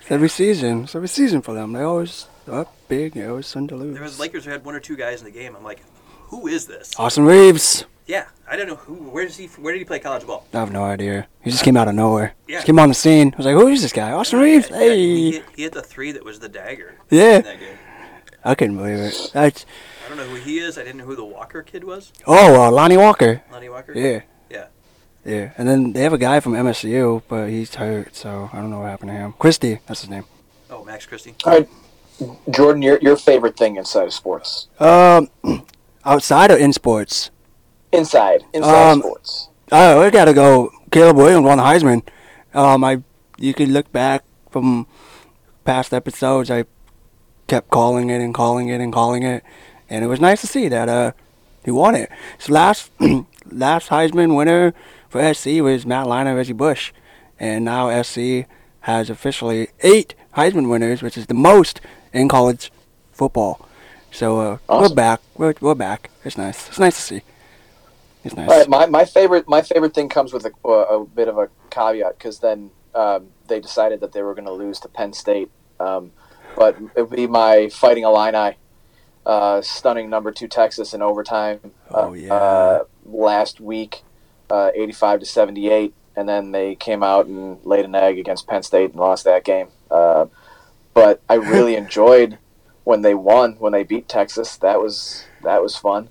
It's every season. It's every season for them. They always up big. They always tend to lose. there was Lakers who had one or two guys in the game. I'm like, who is this? Austin Reaves. Yeah, I don't know who. Where does he? Where did he play college ball? I have no idea. He just came out of nowhere. Yeah. Just came on the scene. I was like, who is this guy? Austin Reaves. Yeah, he, Hey. hit, he hit the three that was the dagger. Yeah. In that game. I couldn't believe it. That's I don't know who he is. I didn't know who the Walker kid was. oh, uh, Lonnie Walker. Lonnie Walker. Yeah. Yeah. Yeah. And then they have a guy from MSU, but he's hurt, so I don't know what happened to him. Christie, that's his name. Oh, Max Christie. All right, Jordan, your your favorite thing inside of sports? Um, outside of in sports, Inside, inside Um, sports. Oh, I gotta go. Caleb Williams won the Heisman. Um, I you can look back from past episodes. I kept calling it and calling it and calling it, and it was nice to see that uh he won it. So last last Heisman winner for SC was Matt Leinart, Reggie Bush, and now SC has officially eight Heisman winners, which is the most in college football. So uh, we're back. We're, we're back. It's nice. It's nice to see. It's nice. Right, my, my favorite my favorite thing comes with a, a bit of a caveat because then um, they decided that they were going to lose to Penn State, um, but it would be my Fighting Illini, uh, stunning number two Texas in overtime. Oh, uh, yeah. uh, last week, uh, eighty five to seventy eight, and then they came out and laid an egg against Penn State and lost that game. Uh, but I really enjoyed when they won when they beat Texas. That was that was fun.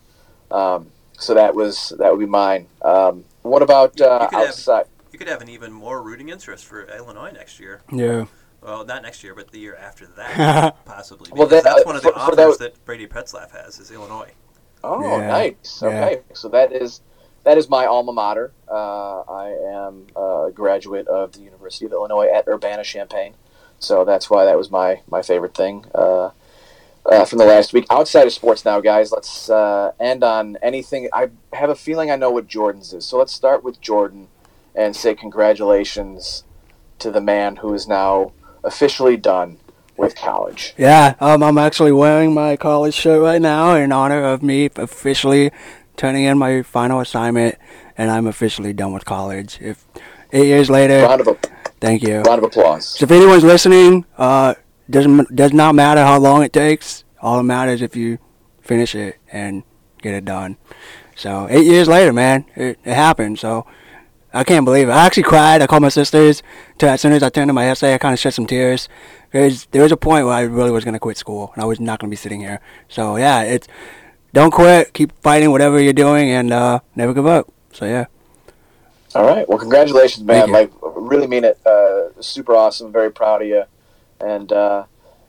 Um, so that was that would be mine. Um, what about uh, You could have- outside? You could have an even more rooting interest for Illinois next year. Yeah. Well, not next year, but the year after that, possibly. Well, that- that's one of the for- for offers that- that Brady Pretzlaff has is Illinois. Oh, Yeah, nice. yeah. Okay, so that is that is my alma mater. Uh, I am a graduate of the University of Illinois at Urbana Champaign, so that's why that was my my favorite thing uh, uh, from the last week. Outside of sports, now, guys, let's uh, end on anything. I have a feeling I know what Jordan's is, so let's start with Jordan and say congratulations to the man who is now officially done with college. Yeah, um, I'm actually wearing my college shirt right now in honor of me officially turning in my final assignment, and I'm officially done with college. If eight years later, Round of a, thank you. round of applause. So if anyone's listening, uh, doesn't does not matter how long it takes. All that matters if you finish it and get it done. So eight years later, man, it, it happened. So I can't believe it. I actually cried. I called my sisters. To, as soon as I turned in my essay, I kind of shed some tears. There's there was a point where I really was gonna quit school, and I was not gonna be sitting here. So yeah, it's don't quit. Keep fighting whatever you're doing, and uh, never give up. So yeah. All right. Well, congratulations, man. Like, really mean it. Uh, super awesome. Very proud of you. And uh,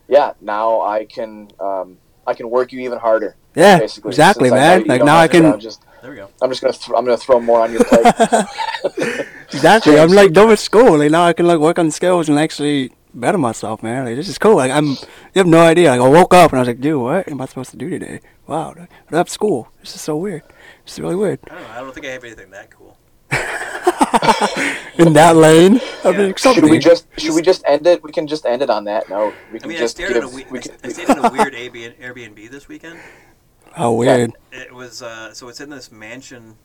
yeah, now I can um, I can work you even harder. Yeah, basically, exactly, since know man. Like now I to go can just There we go. I'm just gonna th- I'm gonna throw more on your plate. Exactly. I'm like done with school. Like now I can like work on skills and actually better myself, man. Like this is cool. Like I'm, you have no idea. Like I woke up and I was like, dude, what am I supposed to do today? Wow, I have school. This is so weird. It's really weird. I don't know. I don't think I have anything that cool. In that lane, I Yeah. mean, should we just should we just end it? We can just end it on that note. We I can mean, I just stayed, give. in a, we- we can, I stayed in a weird Airbnb Airbnb this weekend. How weird. It was uh, so it's in this mansion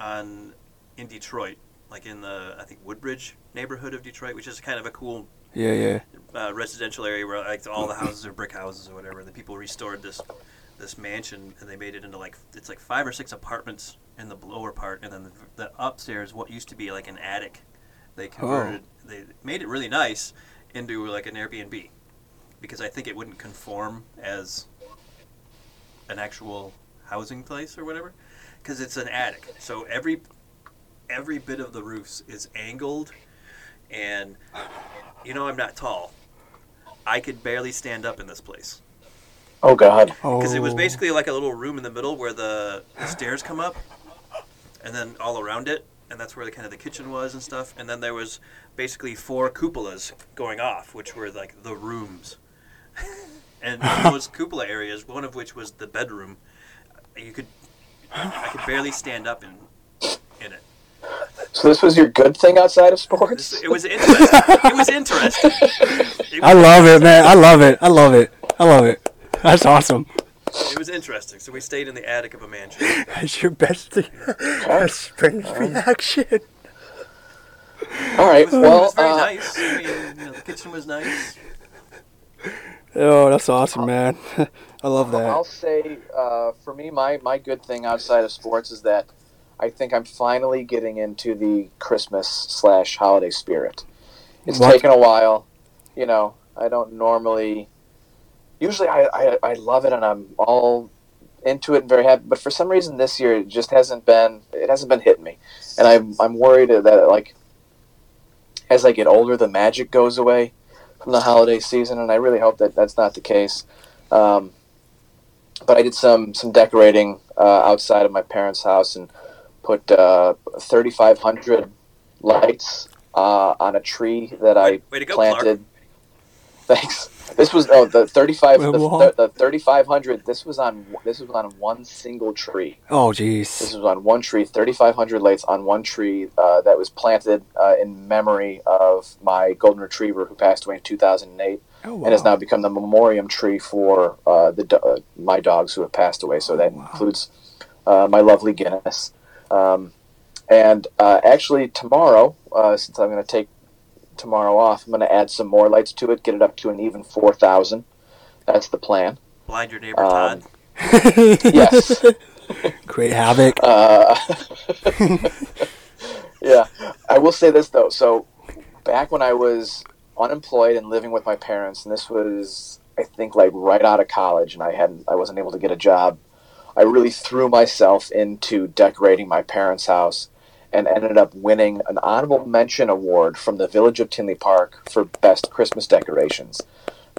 on in Detroit, like in the I think Woodbridge neighborhood of Detroit, which is kind of a cool Yeah, yeah. uh, residential area where like all the houses are brick houses or whatever. The people restored this this mansion and they made it into like it's like five or six apartments in the lower part, and then the, the upstairs what used to be like an attic. They oh. converted, they made it really nice into like an Airbnb because I think it wouldn't conform as an actual housing place or whatever because it's an attic. So every every bit of the roofs is angled and you know I'm not tall. I could barely stand up in this place oh God. because it was Oh. basically like a little room in the middle where the, the stairs come up, and then all around it, and that's where the kind of the kitchen was and stuff. And then there was basically four cupolas going off, which were like the rooms. and those cupola areas, one of which was the bedroom, you could I could barely stand up in in it. So this was your good thing outside of sports? This- it was interesting. it was interesting. It I was love it, man. I love it. I love it. I love it. That's awesome. It was interesting. So we stayed in the attic of a mansion. That's your best thing. That's Spring's reaction. All right. It was, it Well, was very uh, nice. I mean, you know, the kitchen was nice. Oh, that's awesome, man. I love that. I'll say uh, for me, my my good thing outside of sports is that I think I'm finally getting into the Christmas slash holiday spirit. It's What? taken a while, you know. I don't normally. Usually, I, I I love it and I'm all into it and very happy. But for some reason, this year it just hasn't been. It hasn't been hitting me, and I'm I'm worried that like as I get older, the magic goes away from the holiday season, and I really hope that that's not the case. Um, but I did some some decorating uh, outside of my parents' house and put uh, 3,500 lights uh, on a tree that I Way, go, Clark. Thanks. This was oh the 35 the, the, the 3,500. This was on this was on one single tree. Oh, jeez. This was on one tree, 3,500 lights on one tree uh, that was planted uh, in memory of my golden retriever who passed away in 2008 Oh, and has now become the memoriam tree for uh, the uh, my dogs who have passed away. So that Wow. includes uh, my lovely Guinness. Um, and uh, actually, tomorrow, uh, since I'm going to take tomorrow off, I'm going to add some more lights to it, get it up to an even 4,000. That's the plan. Blind your neighbor, Um, Todd. Yes. Create havoc. Uh, yeah, I will say this though. So, back when I was unemployed and living with my parents, and this was, I think, like right out of college, and I hadn't, I wasn't able to get a job. I really threw myself into decorating my parents' house, and ended up winning an honorable mention award from the Village of Tinley Park for best Christmas decorations.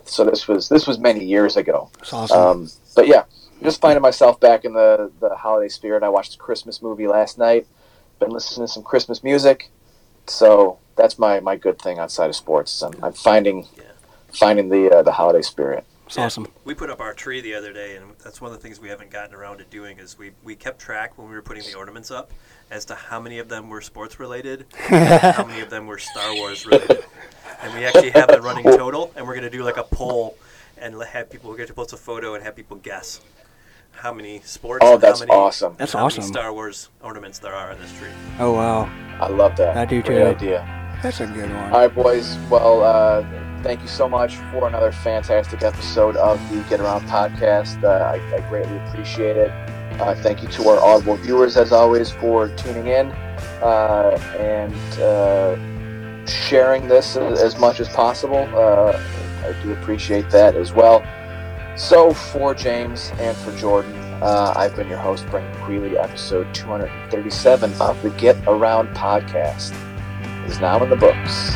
So this was this was many years ago. It's awesome. Um, but yeah, just finding myself back in the, the holiday spirit. I watched a Christmas movie last night. Been listening to some Christmas music. So that's my, my good thing outside of sports. I'm, I'm finding Yeah. finding the uh, the holiday spirit. It's Yeah. awesome. We put up our tree the other day, and that's one of the things we haven't gotten around to doing. Is we, we kept track when we were putting the ornaments up as to how many of them were sports related, and how many of them were Star Wars related. And we actually have a running total, and we're going to do like a poll and have people. We're going to post a photo and have people guess how many sports. Oh, and that's how many, awesome. That's how many awesome. Star Wars ornaments there are on this tree. Oh, wow. I love that. I do Great too. idea. That's a good one. All right, boys. Well, uh, thank you so much for another fantastic episode of the Get Around podcast. Uh, I, I greatly appreciate it. Uh, thank you to our Audible viewers, as always, for tuning in uh, and uh, sharing this as, much as possible. Uh, I do appreciate that as well. So, for James and for Jordan, uh, I've been your host, Brendan Quealy. Episode 237 of the Get Around podcast is now in the books.